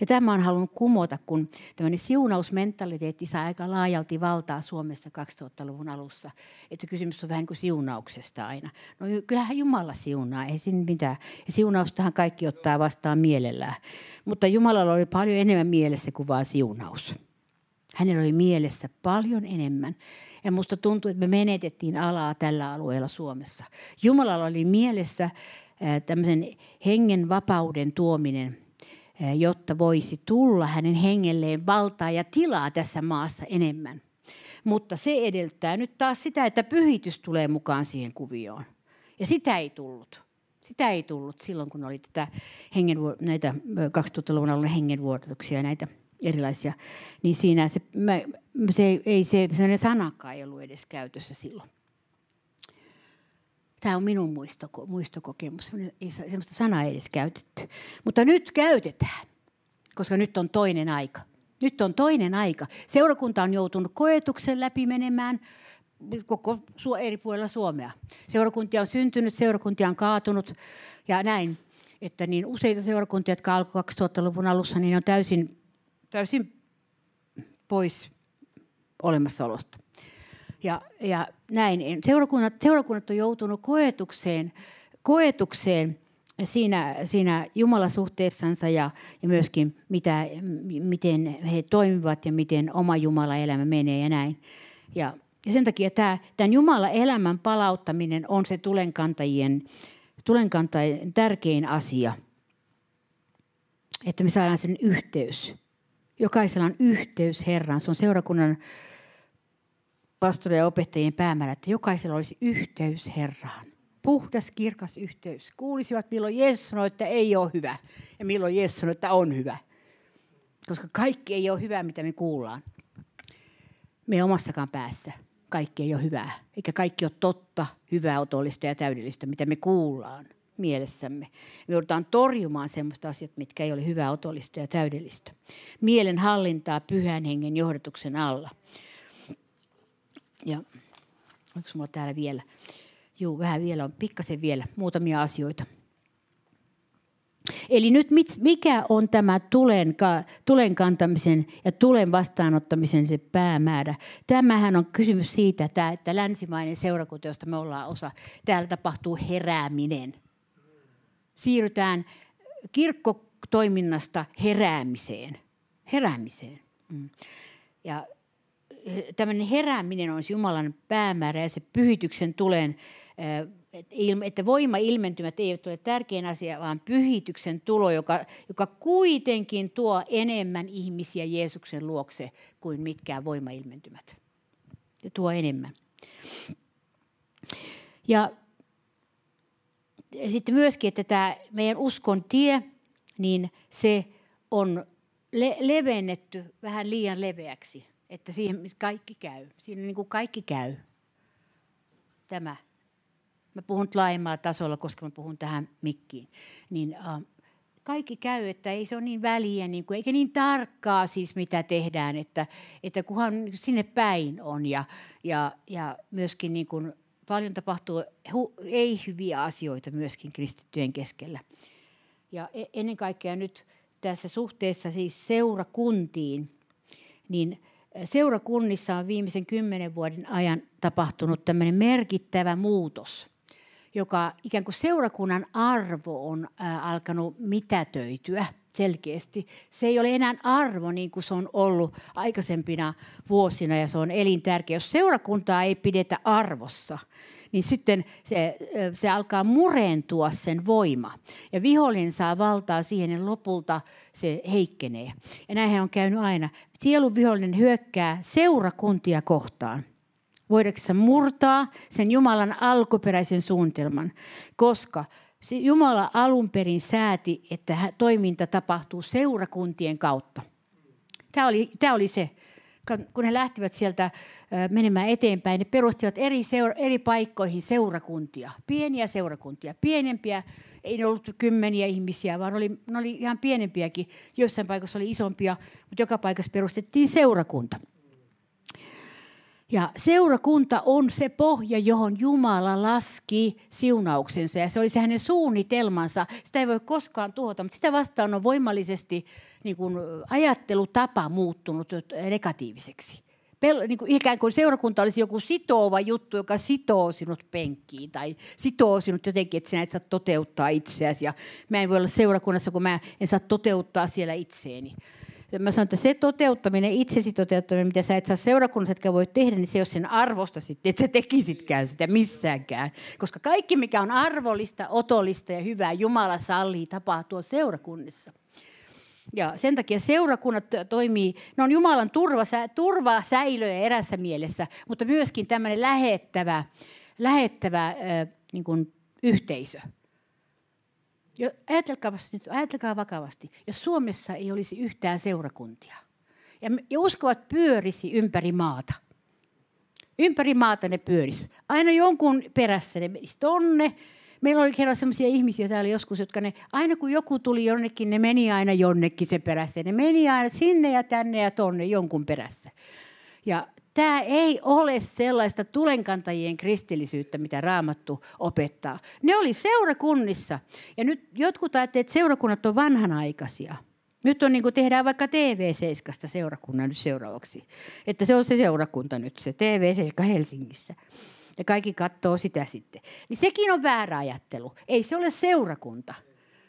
Ja tämä on halunnut kumota, kun tämmöinen siunausmentaliteetti saa aika laajalti valtaa Suomessa 2000-luvun alussa. Että kysymys on vähän niin kuin siunauksesta aina. No kyllähän Jumala siunaa, ei siinä mitään. Ja siunaustahan kaikki ottaa vastaan mielellään. Mutta Jumalalla oli paljon enemmän mielessä kuin vain siunaus. Hänellä oli mielessä paljon enemmän. Ja musta tuntuu, että me menetettiin alaa tällä alueella Suomessa. Jumalalla oli mielessä tämmöisen hengen vapauden tuominen – jotta voisi tulla hänen hengelleen valtaa ja tilaa tässä maassa enemmän. Mutta se edellyttää nyt taas sitä, että pyhitys tulee mukaan siihen kuvioon. Ja sitä ei tullut. Sitä ei tullut silloin, kun oli tätä näitä 2000-luvun alun hengenvuodatuksia ja näitä erilaisia. Niin siinä se, se, ei, se, sellainen sanakaan ei ollut edes käytössä silloin. Tämä on minun muistoko, muistokokemus. Ei sellaista sanaa edes käytetty. Mutta nyt käytetään, koska nyt on toinen aika. Nyt on toinen aika. Seurakunta on joutunut koetuksen läpi menemään koko eri puolilla Suomea. Seurakuntia on syntynyt, seurakuntia on kaatunut ja näin. Että niin useita seurakuntia, jotka alkoi 2000-luvun alussa, niin on täysin, täysin pois olemassaolosta ja, ja näin. Seurakunnat, seurakunnat on joutunut koetukseen, koetukseen siinä, siinä Jumalasuhteessansa ja, ja myöskin mitä, miten he toimivat ja miten oma Jumala-elämä menee ja näin. Ja, ja sen takia tämä, tämän Jumala-elämän palauttaminen on se tulenkantajien, tulenkantajien tärkein asia. Että me saadaan sen yhteys. Jokaisella on yhteys Herraan. Se on seurakunnan pastorien ja opettajien päämäärä, että jokaisella olisi yhteys Herraan. Puhdas, kirkas yhteys. Kuulisivat, milloin Jeesus sanoi, että ei ole hyvä, ja milloin Jeesus sanoi, että on hyvä. Koska kaikki ei ole hyvää, mitä me kuullaan. Me omassakaan päässä kaikki ei ole hyvää. Eikä kaikki ole totta, hyvää, otollista ja täydellistä, mitä me kuullaan mielessämme. Me joudutaan torjumaan sellaista asiat, mitkä ei ole hyvää, otollista ja täydellistä. Mielen hallintaa pyhän hengen johdatuksen alla. Ja onko mulla täällä vielä? Joo, vähän vielä on, pikkasen vielä, muutamia asioita. Eli nyt mikä on tämä tulen, tulen kantamisen ja tulen vastaanottamisen se päämäärä? Tämähän on kysymys siitä, että, että länsimainen seurakunta, josta me ollaan osa, täällä tapahtuu herääminen. Siirrytään kirkkotoiminnasta heräämiseen. Heräämiseen. Mm. Ja tämmöinen herääminen on Jumalan päämäärä ja se pyhityksen tulen, että voima-ilmentymät eivät ole tärkein asia, vaan pyhityksen tulo, joka, joka kuitenkin tuo enemmän ihmisiä Jeesuksen luokse kuin mitkään voima-ilmentymät. Se tuo enemmän. Ja sitten myöskin, että tämä meidän uskon tie, niin se on le- levennetty vähän liian leveäksi että siihen kaikki käy. Siinä niin kuin kaikki käy. Tämä. Mä puhun nyt laajemmalla tasolla, koska mä puhun tähän mikkiin. Niin, äh, kaikki käy, että ei se ole niin väliä, niin kuin, eikä niin tarkkaa siis mitä tehdään, että, että kunhan sinne päin on. Ja, ja, ja myöskin niin kuin, paljon tapahtuu hu, ei-hyviä asioita myöskin kristittyjen keskellä. Ja e, ennen kaikkea nyt tässä suhteessa siis seurakuntiin, niin seurakunnissa on viimeisen kymmenen vuoden ajan tapahtunut tämmöinen merkittävä muutos, joka ikään kuin seurakunnan arvo on alkanut mitätöityä selkeästi. Se ei ole enää arvo niin kuin se on ollut aikaisempina vuosina ja se on elintärkeä. Jos seurakuntaa ei pidetä arvossa, niin sitten se, se alkaa murentua sen voima. Ja vihollinen saa valtaa siihen ja lopulta se heikkenee. Ja näinhän on käynyt aina. Sielun vihollinen hyökkää seurakuntia kohtaan. Voidaanko murtaa sen Jumalan alkuperäisen suunnitelman, koska Jumala alun perin sääti, että toiminta tapahtuu seurakuntien kautta. Tämä oli, tämä oli se kun he lähtivät sieltä menemään eteenpäin, ne perustivat eri, seura- eri paikkoihin seurakuntia, pieniä seurakuntia, pienempiä, ei ne ollut kymmeniä ihmisiä, vaan oli, ne oli ihan pienempiäkin. Joissain paikoissa oli isompia, mutta joka paikassa perustettiin seurakunta. Ja seurakunta on se pohja, johon Jumala laski siunauksensa ja se oli se hänen suunnitelmansa. Sitä ei voi koskaan tuhota, mutta sitä vastaan on voimallisesti niin kuin ajattelutapa muuttunut negatiiviseksi. Pel, niin kuin ikään kuin seurakunta olisi joku sitova juttu, joka sitoo sinut penkkiin tai sitoo sinut jotenkin, että sinä et saa toteuttaa itseäsi. Ja mä en voi olla seurakunnassa, kun mä en saa toteuttaa siellä itseeni mä sanon, että se toteuttaminen, itsesi toteuttaminen, mitä sä et saa seurakunnassa, etkä voi tehdä, niin se ei ole sen arvosta sitten, että sä tekisitkään sitä missäänkään. Koska kaikki, mikä on arvollista, otollista ja hyvää, Jumala sallii tapahtua seurakunnissa. Ja sen takia seurakunnat toimii, ne on Jumalan turva, turva säilöjä erässä mielessä, mutta myöskin tämmöinen lähettävä, lähettävä äh, niin kuin yhteisö. Ajatelkaa nyt, ajatelkaa vakavasti, jos Suomessa ei olisi yhtään seurakuntia ja, ja uskovat pyörisi ympäri maata. Ympäri maata ne pyörisi. Aina jonkun perässä ne menisi tonne. Meillä oli kerran sellaisia ihmisiä täällä joskus, jotka ne, aina kun joku tuli jonnekin, ne meni aina jonnekin se perässä. Ne meni aina sinne ja tänne ja tonne jonkun perässä. Ja Tämä ei ole sellaista tulenkantajien kristillisyyttä, mitä Raamattu opettaa. Ne oli seurakunnissa. Ja nyt jotkut ajattelevat, että seurakunnat on vanhanaikaisia. Nyt on niin kuin tehdään vaikka TV7 seurakunnan nyt seuraavaksi. Että se on se seurakunta nyt, se TV7 Helsingissä. Ja kaikki katsoo sitä sitten. Niin sekin on väärä ajattelu. Ei se ole seurakunta,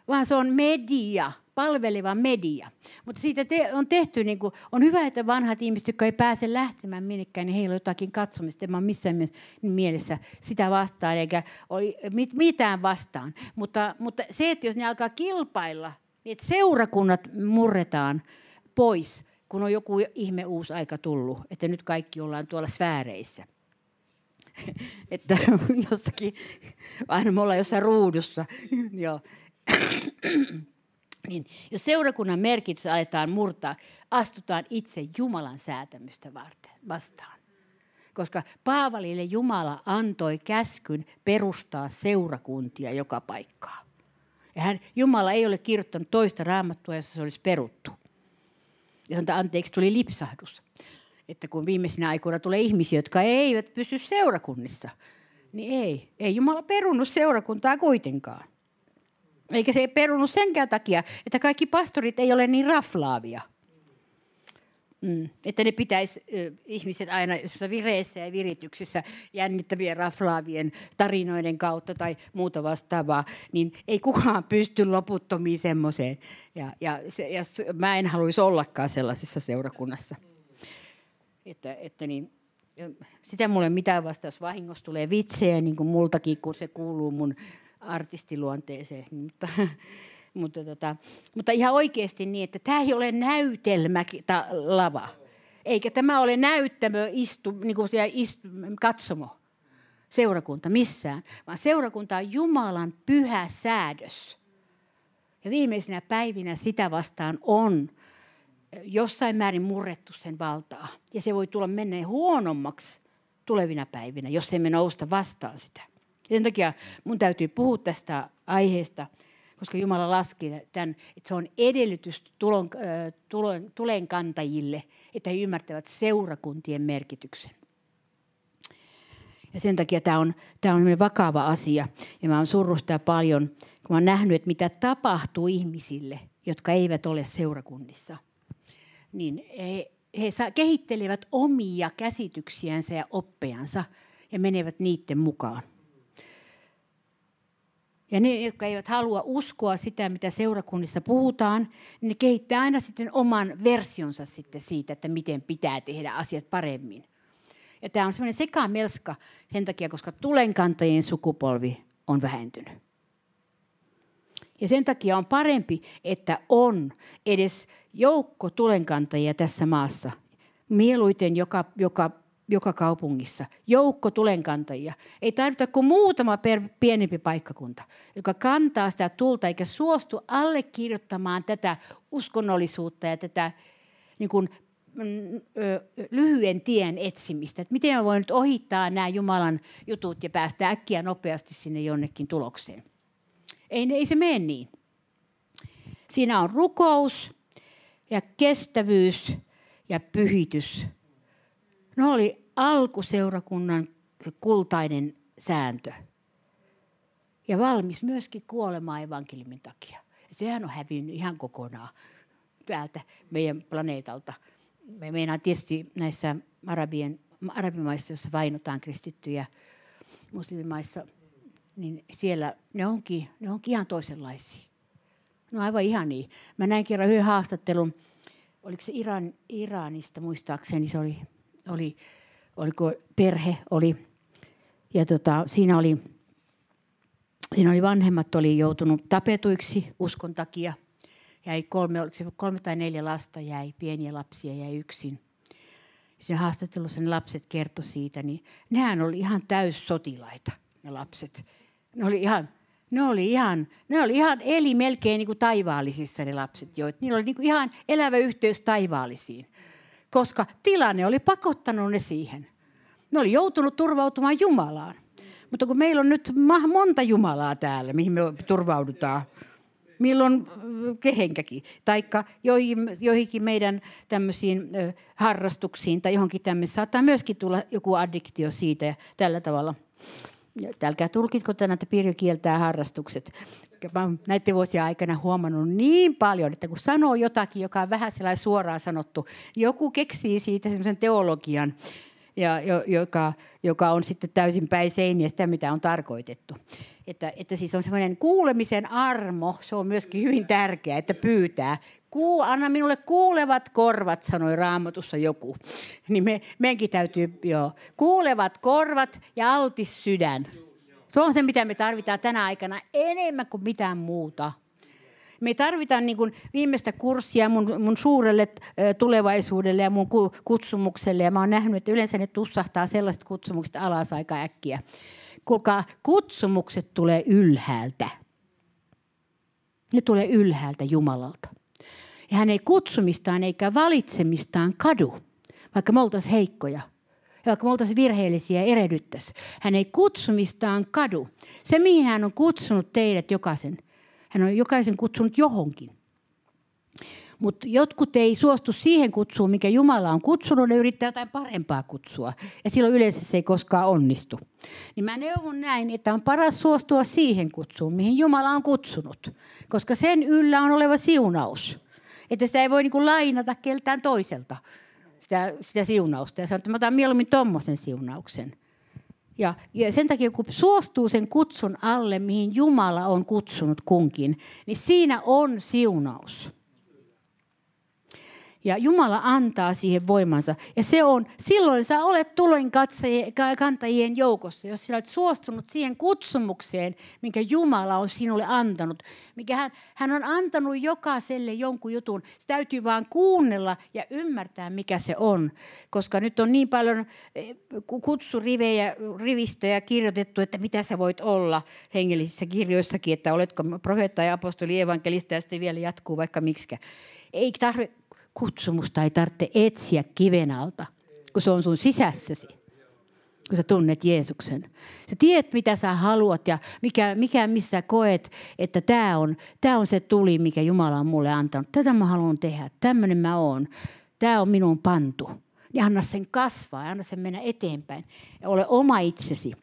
vaan se on media palveleva media. Mutta siitä te, on tehty, niin kuin, on hyvä, että vanhat ihmiset, jotka ei pääse lähtemään minnekään, niin heillä on jotakin katsomista. En ole missään mielessä sitä vastaan, eikä ole mit, mitään vastaan. Mutta, mutta se, että jos ne alkaa kilpailla, niin että seurakunnat murretaan pois, kun on joku ihme uusi aika tullut, että nyt kaikki ollaan tuolla sfääreissä että jossakin, aina me ollaan jossain ruudussa. Joo niin jos seurakunnan merkitys aletaan murtaa, astutaan itse Jumalan säätämystä varten, vastaan. Koska Paavalille Jumala antoi käskyn perustaa seurakuntia joka paikkaa. Ja hän, Jumala ei ole kirjoittanut toista raamattua, jossa se olisi peruttu. Ja anteeksi, tuli lipsahdus. Että kun viimeisinä aikoina tulee ihmisiä, jotka eivät pysy seurakunnissa, niin ei. Ei Jumala perunut seurakuntaa kuitenkaan. Eikä se ei perunut senkään takia, että kaikki pastorit ei ole niin raflaavia. Mm. Että ne pitäisi ihmiset aina vireessä ja virityksessä jännittävien raflaavien tarinoiden kautta tai muuta vastaavaa, niin ei kukaan pysty loputtomiin semmoiseen. Ja, ja, se, ja mä en haluaisi ollakaan sellaisessa seurakunnassa. Että, että niin, sitä mulle mitään vasta, jos vahingossa tulee vitsejä, niin kuin multakin, kun se kuuluu mun artistiluonteeseen. Mutta, mutta, tota, mutta ihan oikeasti niin, että tämä ei ole näytelmä ta, lava. Eikä tämä ole näyttämö istu, niin kuin istu, katsomo, seurakunta missään, vaan seurakunta on Jumalan pyhä säädös. Ja viimeisinä päivinä sitä vastaan on jossain määrin murrettu sen valtaa. Ja se voi tulla menneen huonommaksi tulevina päivinä, jos emme nousta vastaan sitä. Sen takia mun täytyy puhua tästä aiheesta, koska Jumala laski tämän, että se on edellytys tulon, tulon, tulenkantajille, että he ymmärtävät seurakuntien merkityksen. Ja sen takia tämä on, tämä on vakava asia. Ja mä oon surrut paljon, kun mä oon nähnyt, että mitä tapahtuu ihmisille, jotka eivät ole seurakunnissa. Niin he, he kehittelevät omia käsityksiänsä ja oppejansa ja menevät niiden mukaan. Ja ne, jotka eivät halua uskoa sitä, mitä seurakunnissa puhutaan, niin ne kehittää aina sitten oman versionsa sitten siitä, että miten pitää tehdä asiat paremmin. Ja tämä on semmoinen sekamelska sen takia, koska tulenkantajien sukupolvi on vähentynyt. Ja sen takia on parempi, että on edes joukko tulenkantajia tässä maassa. Mieluiten joka, joka joka kaupungissa. Joukko tulenkantajia. Ei tarvita kuin muutama per pienempi paikkakunta, joka kantaa sitä tulta eikä suostu allekirjoittamaan tätä uskonnollisuutta ja tätä niin kuin, mm, lyhyen tien etsimistä. Että miten mä voin nyt ohittaa nämä Jumalan jutut ja päästä äkkiä nopeasti sinne jonnekin tulokseen. Ei, ei se mene niin. Siinä on rukous ja kestävyys ja pyhitys. No oli alkuseurakunnan kultainen sääntö. Ja valmis myöskin kuolemaan evankeliumin takia. Sehän on hävinnyt ihan kokonaan täältä meidän planeetalta. Me meinaan tietysti näissä arabien, arabimaissa, joissa vainotaan kristittyjä, muslimimaissa, niin siellä ne onkin, ne onkin ihan toisenlaisia. No aivan ihan niin. Mä näin kerran yhden haastattelun, oliko se Iran, Iranista muistaakseni, se oli, oli oliko perhe oli, ja tota, siinä oli, siinä oli vanhemmat oli joutunut tapetuiksi uskon takia. Jäi kolme, oliko se kolme tai neljä lasta jäi, pieniä lapsia jäi yksin. Se haastattelussa ne lapset kertoi siitä, niin nehän oli ihan täyssotilaita, ne lapset. Ne oli ihan, ne oli ihan, ne oli ihan eli melkein niin kuin taivaallisissa ne lapset, jo. Niillä oli niin kuin ihan elävä yhteys taivaallisiin, koska tilanne oli pakottanut ne siihen. Ne oli joutunut turvautumaan Jumalaan. Mutta kun meillä on nyt monta Jumalaa täällä, mihin me turvaudutaan, milloin kehenkäkin, taikka joihinkin meidän tämmöisiin harrastuksiin tai johonkin tämmöisiin saattaa myöskin tulla joku addiktio siitä ja tällä tavalla – älkää tulkitko tänä, että Pirjo kieltää harrastukset. Mä olen näiden vuosien aikana huomannut niin paljon, että kun sanoo jotakin, joka on vähän sellainen suoraan sanottu, joku keksii siitä semmoisen teologian, ja, joka, joka on sitten täysin päin seiniä sitä, mitä on tarkoitettu. Että, että siis on semmoinen kuulemisen armo, se on myöskin hyvin tärkeää, että pyytää. Kuu, anna minulle kuulevat korvat, sanoi raamatussa joku. Niin me, meidänkin täytyy, joo. Kuulevat korvat ja altis sydän. Se on se, mitä me tarvitaan tänä aikana enemmän kuin mitään muuta. Me tarvitaan niin kuin viimeistä kurssia mun, mun suurelle tulevaisuudelle ja mun kutsumukselle. Ja mä oon nähnyt, että yleensä ne tussahtaa sellaiset kutsumukset alas aika äkkiä. Kuulkaa, kutsumukset tulee ylhäältä. Ne tulee ylhäältä Jumalalta. Ja hän ei kutsumistaan eikä valitsemistaan kadu, vaikka me oltaisiin heikkoja. Ja vaikka me oltaisiin virheellisiä ja erehdyttäisiin. Hän ei kutsumistaan kadu. Se, mihin hän on kutsunut teidät jokaisen, hän on jokaisen kutsunut johonkin. Mutta jotkut ei suostu siihen kutsuun, mikä Jumala on kutsunut, ne yrittää jotain parempaa kutsua. Ja silloin yleensä se ei koskaan onnistu. Niin mä neuvon näin, että on paras suostua siihen kutsuun, mihin Jumala on kutsunut. Koska sen yllä on oleva siunaus. Että sitä ei voi niin lainata keltään toiselta, sitä, sitä siunausta. Ja sanoa, että mä otan mieluummin tuommoisen siunauksen. Ja, ja sen takia, kun suostuu sen kutsun alle, mihin Jumala on kutsunut kunkin, niin siinä on siunaus. Ja Jumala antaa siihen voimansa. Ja se on, silloin sä olet tuloin kantajien joukossa, jos sinä olet suostunut siihen kutsumukseen, minkä Jumala on sinulle antanut. Mikä hän, hän on antanut jokaiselle jonkun jutun. Se täytyy vaan kuunnella ja ymmärtää, mikä se on. Koska nyt on niin paljon eh, kutsurivejä, rivistöjä kirjoitettu, että mitä sä voit olla hengellisissä kirjoissakin, että oletko profeetta ja apostoli, evankelista ja sitten vielä jatkuu vaikka miksikä. Ei tarvitse kutsumusta ei tarvitse etsiä kiven alta, kun se on sun sisässäsi. Kun sä tunnet Jeesuksen. Sä tiedät, mitä sä haluat ja mikä, mikä missä koet, että tämä on, tää on se tuli, mikä Jumala on mulle antanut. Tätä mä haluan tehdä. Tämmöinen mä oon. Tämä on minun pantu. Ja anna sen kasvaa ja anna sen mennä eteenpäin. Ja ole oma itsesi.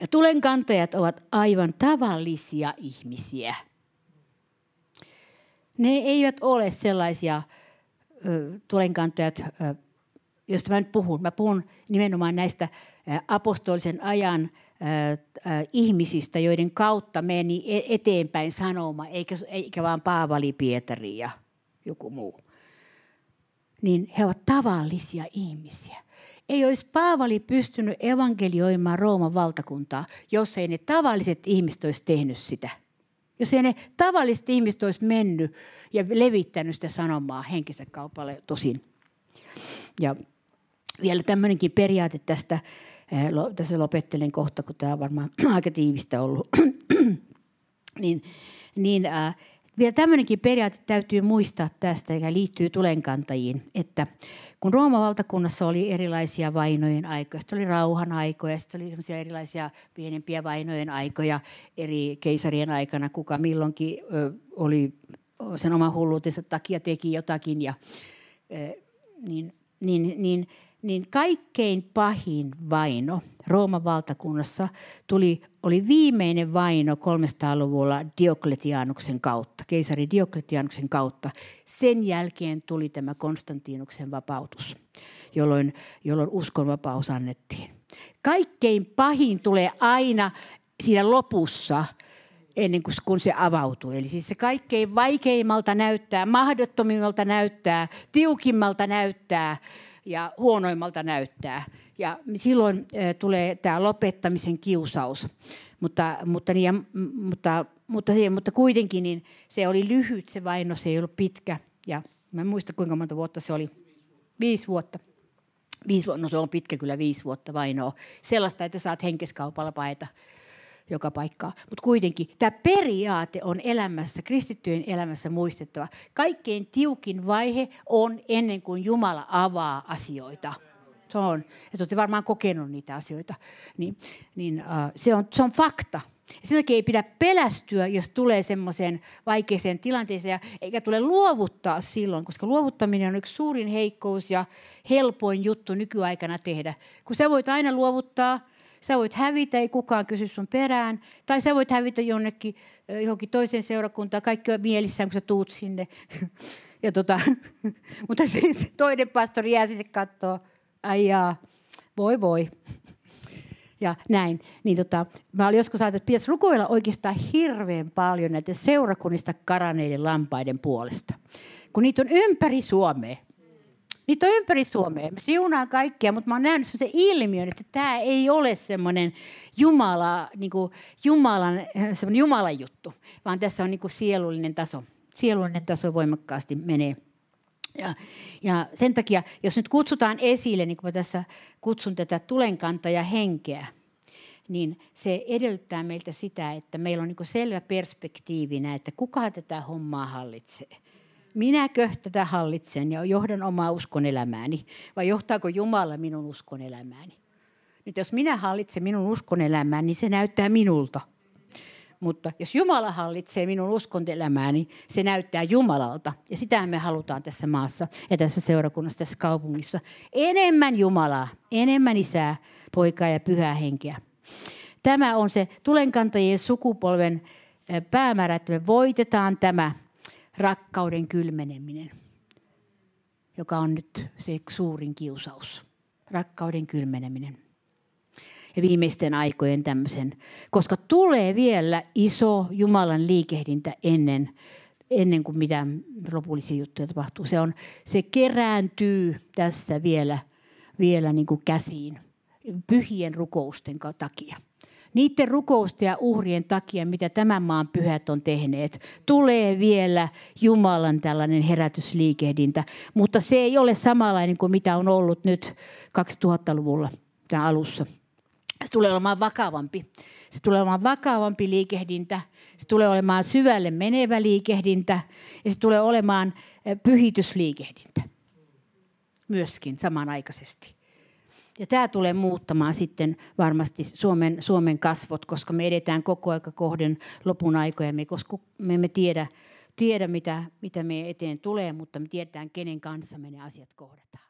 Ja tulenkantajat ovat aivan tavallisia ihmisiä – ne eivät ole sellaisia tulenkantajat, ö, joista mä nyt puhun. Mä puhun nimenomaan näistä apostolisen ajan ihmisistä, joiden kautta meni e-, eteenpäin sanoma, eikä, eikä vaan Paavali, Pietari ja joku muu. Niin he ovat tavallisia ihmisiä. Ei olisi Paavali pystynyt evankelioimaan Rooman valtakuntaa, jos ei ne tavalliset ihmiset olisi tehnyt sitä – jos ei ne tavalliset ihmiset olisi mennyt ja levittänyt sitä sanomaa henkensä kaupalle tosin. Ja vielä tämmöinenkin periaate tästä, eh, tässä lopettelen kohta, kun tämä on varmaan aika tiivistä ollut. niin, niin äh, vielä tämmöinenkin periaate täytyy muistaa tästä, joka liittyy tulenkantajiin, että kun Rooman valtakunnassa oli erilaisia vainojen aikoja, sitten oli rauhan aikoja, sitten oli semmoisia erilaisia pienempiä vainojen aikoja eri keisarien aikana, kuka milloinkin oli sen oman hulluutensa takia teki jotakin, ja, ö, niin, niin, niin niin kaikkein pahin vaino Rooman valtakunnassa tuli, oli viimeinen vaino 300-luvulla Diokletianuksen kautta, keisari Diokletianuksen kautta. Sen jälkeen tuli tämä Konstantinuksen vapautus, jolloin, jolloin uskonvapaus annettiin. Kaikkein pahin tulee aina siinä lopussa, ennen kuin kun se avautuu. Eli siis se kaikkein vaikeimmalta näyttää, mahdottomimmalta näyttää, tiukimmalta näyttää ja huonoimmalta näyttää. Ja silloin tulee tämä lopettamisen kiusaus. Mutta, mutta, niin, mutta, mutta, mutta kuitenkin niin se oli lyhyt se vaino, se ei ollut pitkä. Ja mä en muista kuinka monta vuotta se oli. Viisi vuotta. Viisi vuotta, no se on pitkä kyllä viisi vuotta vainoa. Sellaista, että saat henkeskaupalla paeta joka paikkaa. Mutta kuitenkin tämä periaate on elämässä, kristittyjen elämässä muistettava. Kaikkein tiukin vaihe on ennen kuin Jumala avaa asioita. Se on, että olette varmaan kokenut niitä asioita. Niin, niin, uh, se, on, se on fakta. Sen takia ei pidä pelästyä, jos tulee semmoiseen vaikeaseen tilanteeseen, eikä tule luovuttaa silloin, koska luovuttaminen on yksi suurin heikkous ja helpoin juttu nykyaikana tehdä. Kun sä voit aina luovuttaa, Sä voit hävitä, ei kukaan kysy sun perään. Tai sä voit hävitä jonnekin johonkin toiseen seurakuntaan. Kaikki on mielissään, kun sä tuut sinne. ja tota, mutta se, toinen pastori jää sitten katsoa. Ai jaa, voi voi. Ja näin. Niin tota, mä olin joskus ajatellut, että pitäisi rukoilla oikeastaan hirveän paljon näiden seurakunnista karaneiden lampaiden puolesta. Kun niitä on ympäri Suomea. Niitä on ympäri Suomea. Mä siunaan kaikkia, mutta mä oon nähnyt sellaisen ilmiön, että tämä ei ole semmoinen Jumala, niin Jumalan, semmoinen Jumalan juttu, vaan tässä on niin sielullinen taso. Sielullinen taso voimakkaasti menee. Ja, ja sen takia, jos nyt kutsutaan esille, niin kuin mä tässä kutsun tätä tulenkantaja henkeä, niin se edellyttää meiltä sitä, että meillä on niin selvä perspektiivinä, että kuka tätä hommaa hallitsee – minäkö tätä hallitsen ja johdan omaa uskon elämääni, vai johtaako Jumala minun uskon elämääni? Nyt jos minä hallitsen minun uskon elämääni, niin se näyttää minulta. Mutta jos Jumala hallitsee minun uskon elämääni, se näyttää Jumalalta. Ja sitä me halutaan tässä maassa ja tässä seurakunnassa, tässä kaupungissa. Enemmän Jumalaa, enemmän isää, poikaa ja pyhää henkeä. Tämä on se tulenkantajien sukupolven päämäärä, että me voitetaan tämä rakkauden kylmeneminen, joka on nyt se suurin kiusaus. Rakkauden kylmeneminen. Ja viimeisten aikojen tämmöisen, koska tulee vielä iso Jumalan liikehdintä ennen, ennen kuin mitä lopullisia juttuja tapahtuu. Se, on, se kerääntyy tässä vielä, vielä niin kuin käsiin pyhien rukousten takia niiden rukousten ja uhrien takia, mitä tämän maan pyhät on tehneet, tulee vielä Jumalan tällainen herätysliikehdintä. Mutta se ei ole samanlainen kuin mitä on ollut nyt 2000-luvulla tämän alussa. Se tulee olemaan vakavampi. Se tulee olemaan vakavampi liikehdintä. Se tulee olemaan syvälle menevä liikehdintä. Ja se tulee olemaan eh, pyhitysliikehdintä myöskin samanaikaisesti. Ja tämä tulee muuttamaan sitten varmasti Suomen, Suomen kasvot, koska me edetään koko aika kohden lopun aikoja, me, koska me emme tiedä, tiedä mitä, mitä me eteen tulee, mutta me tiedetään, kenen kanssa me ne asiat kohdataan.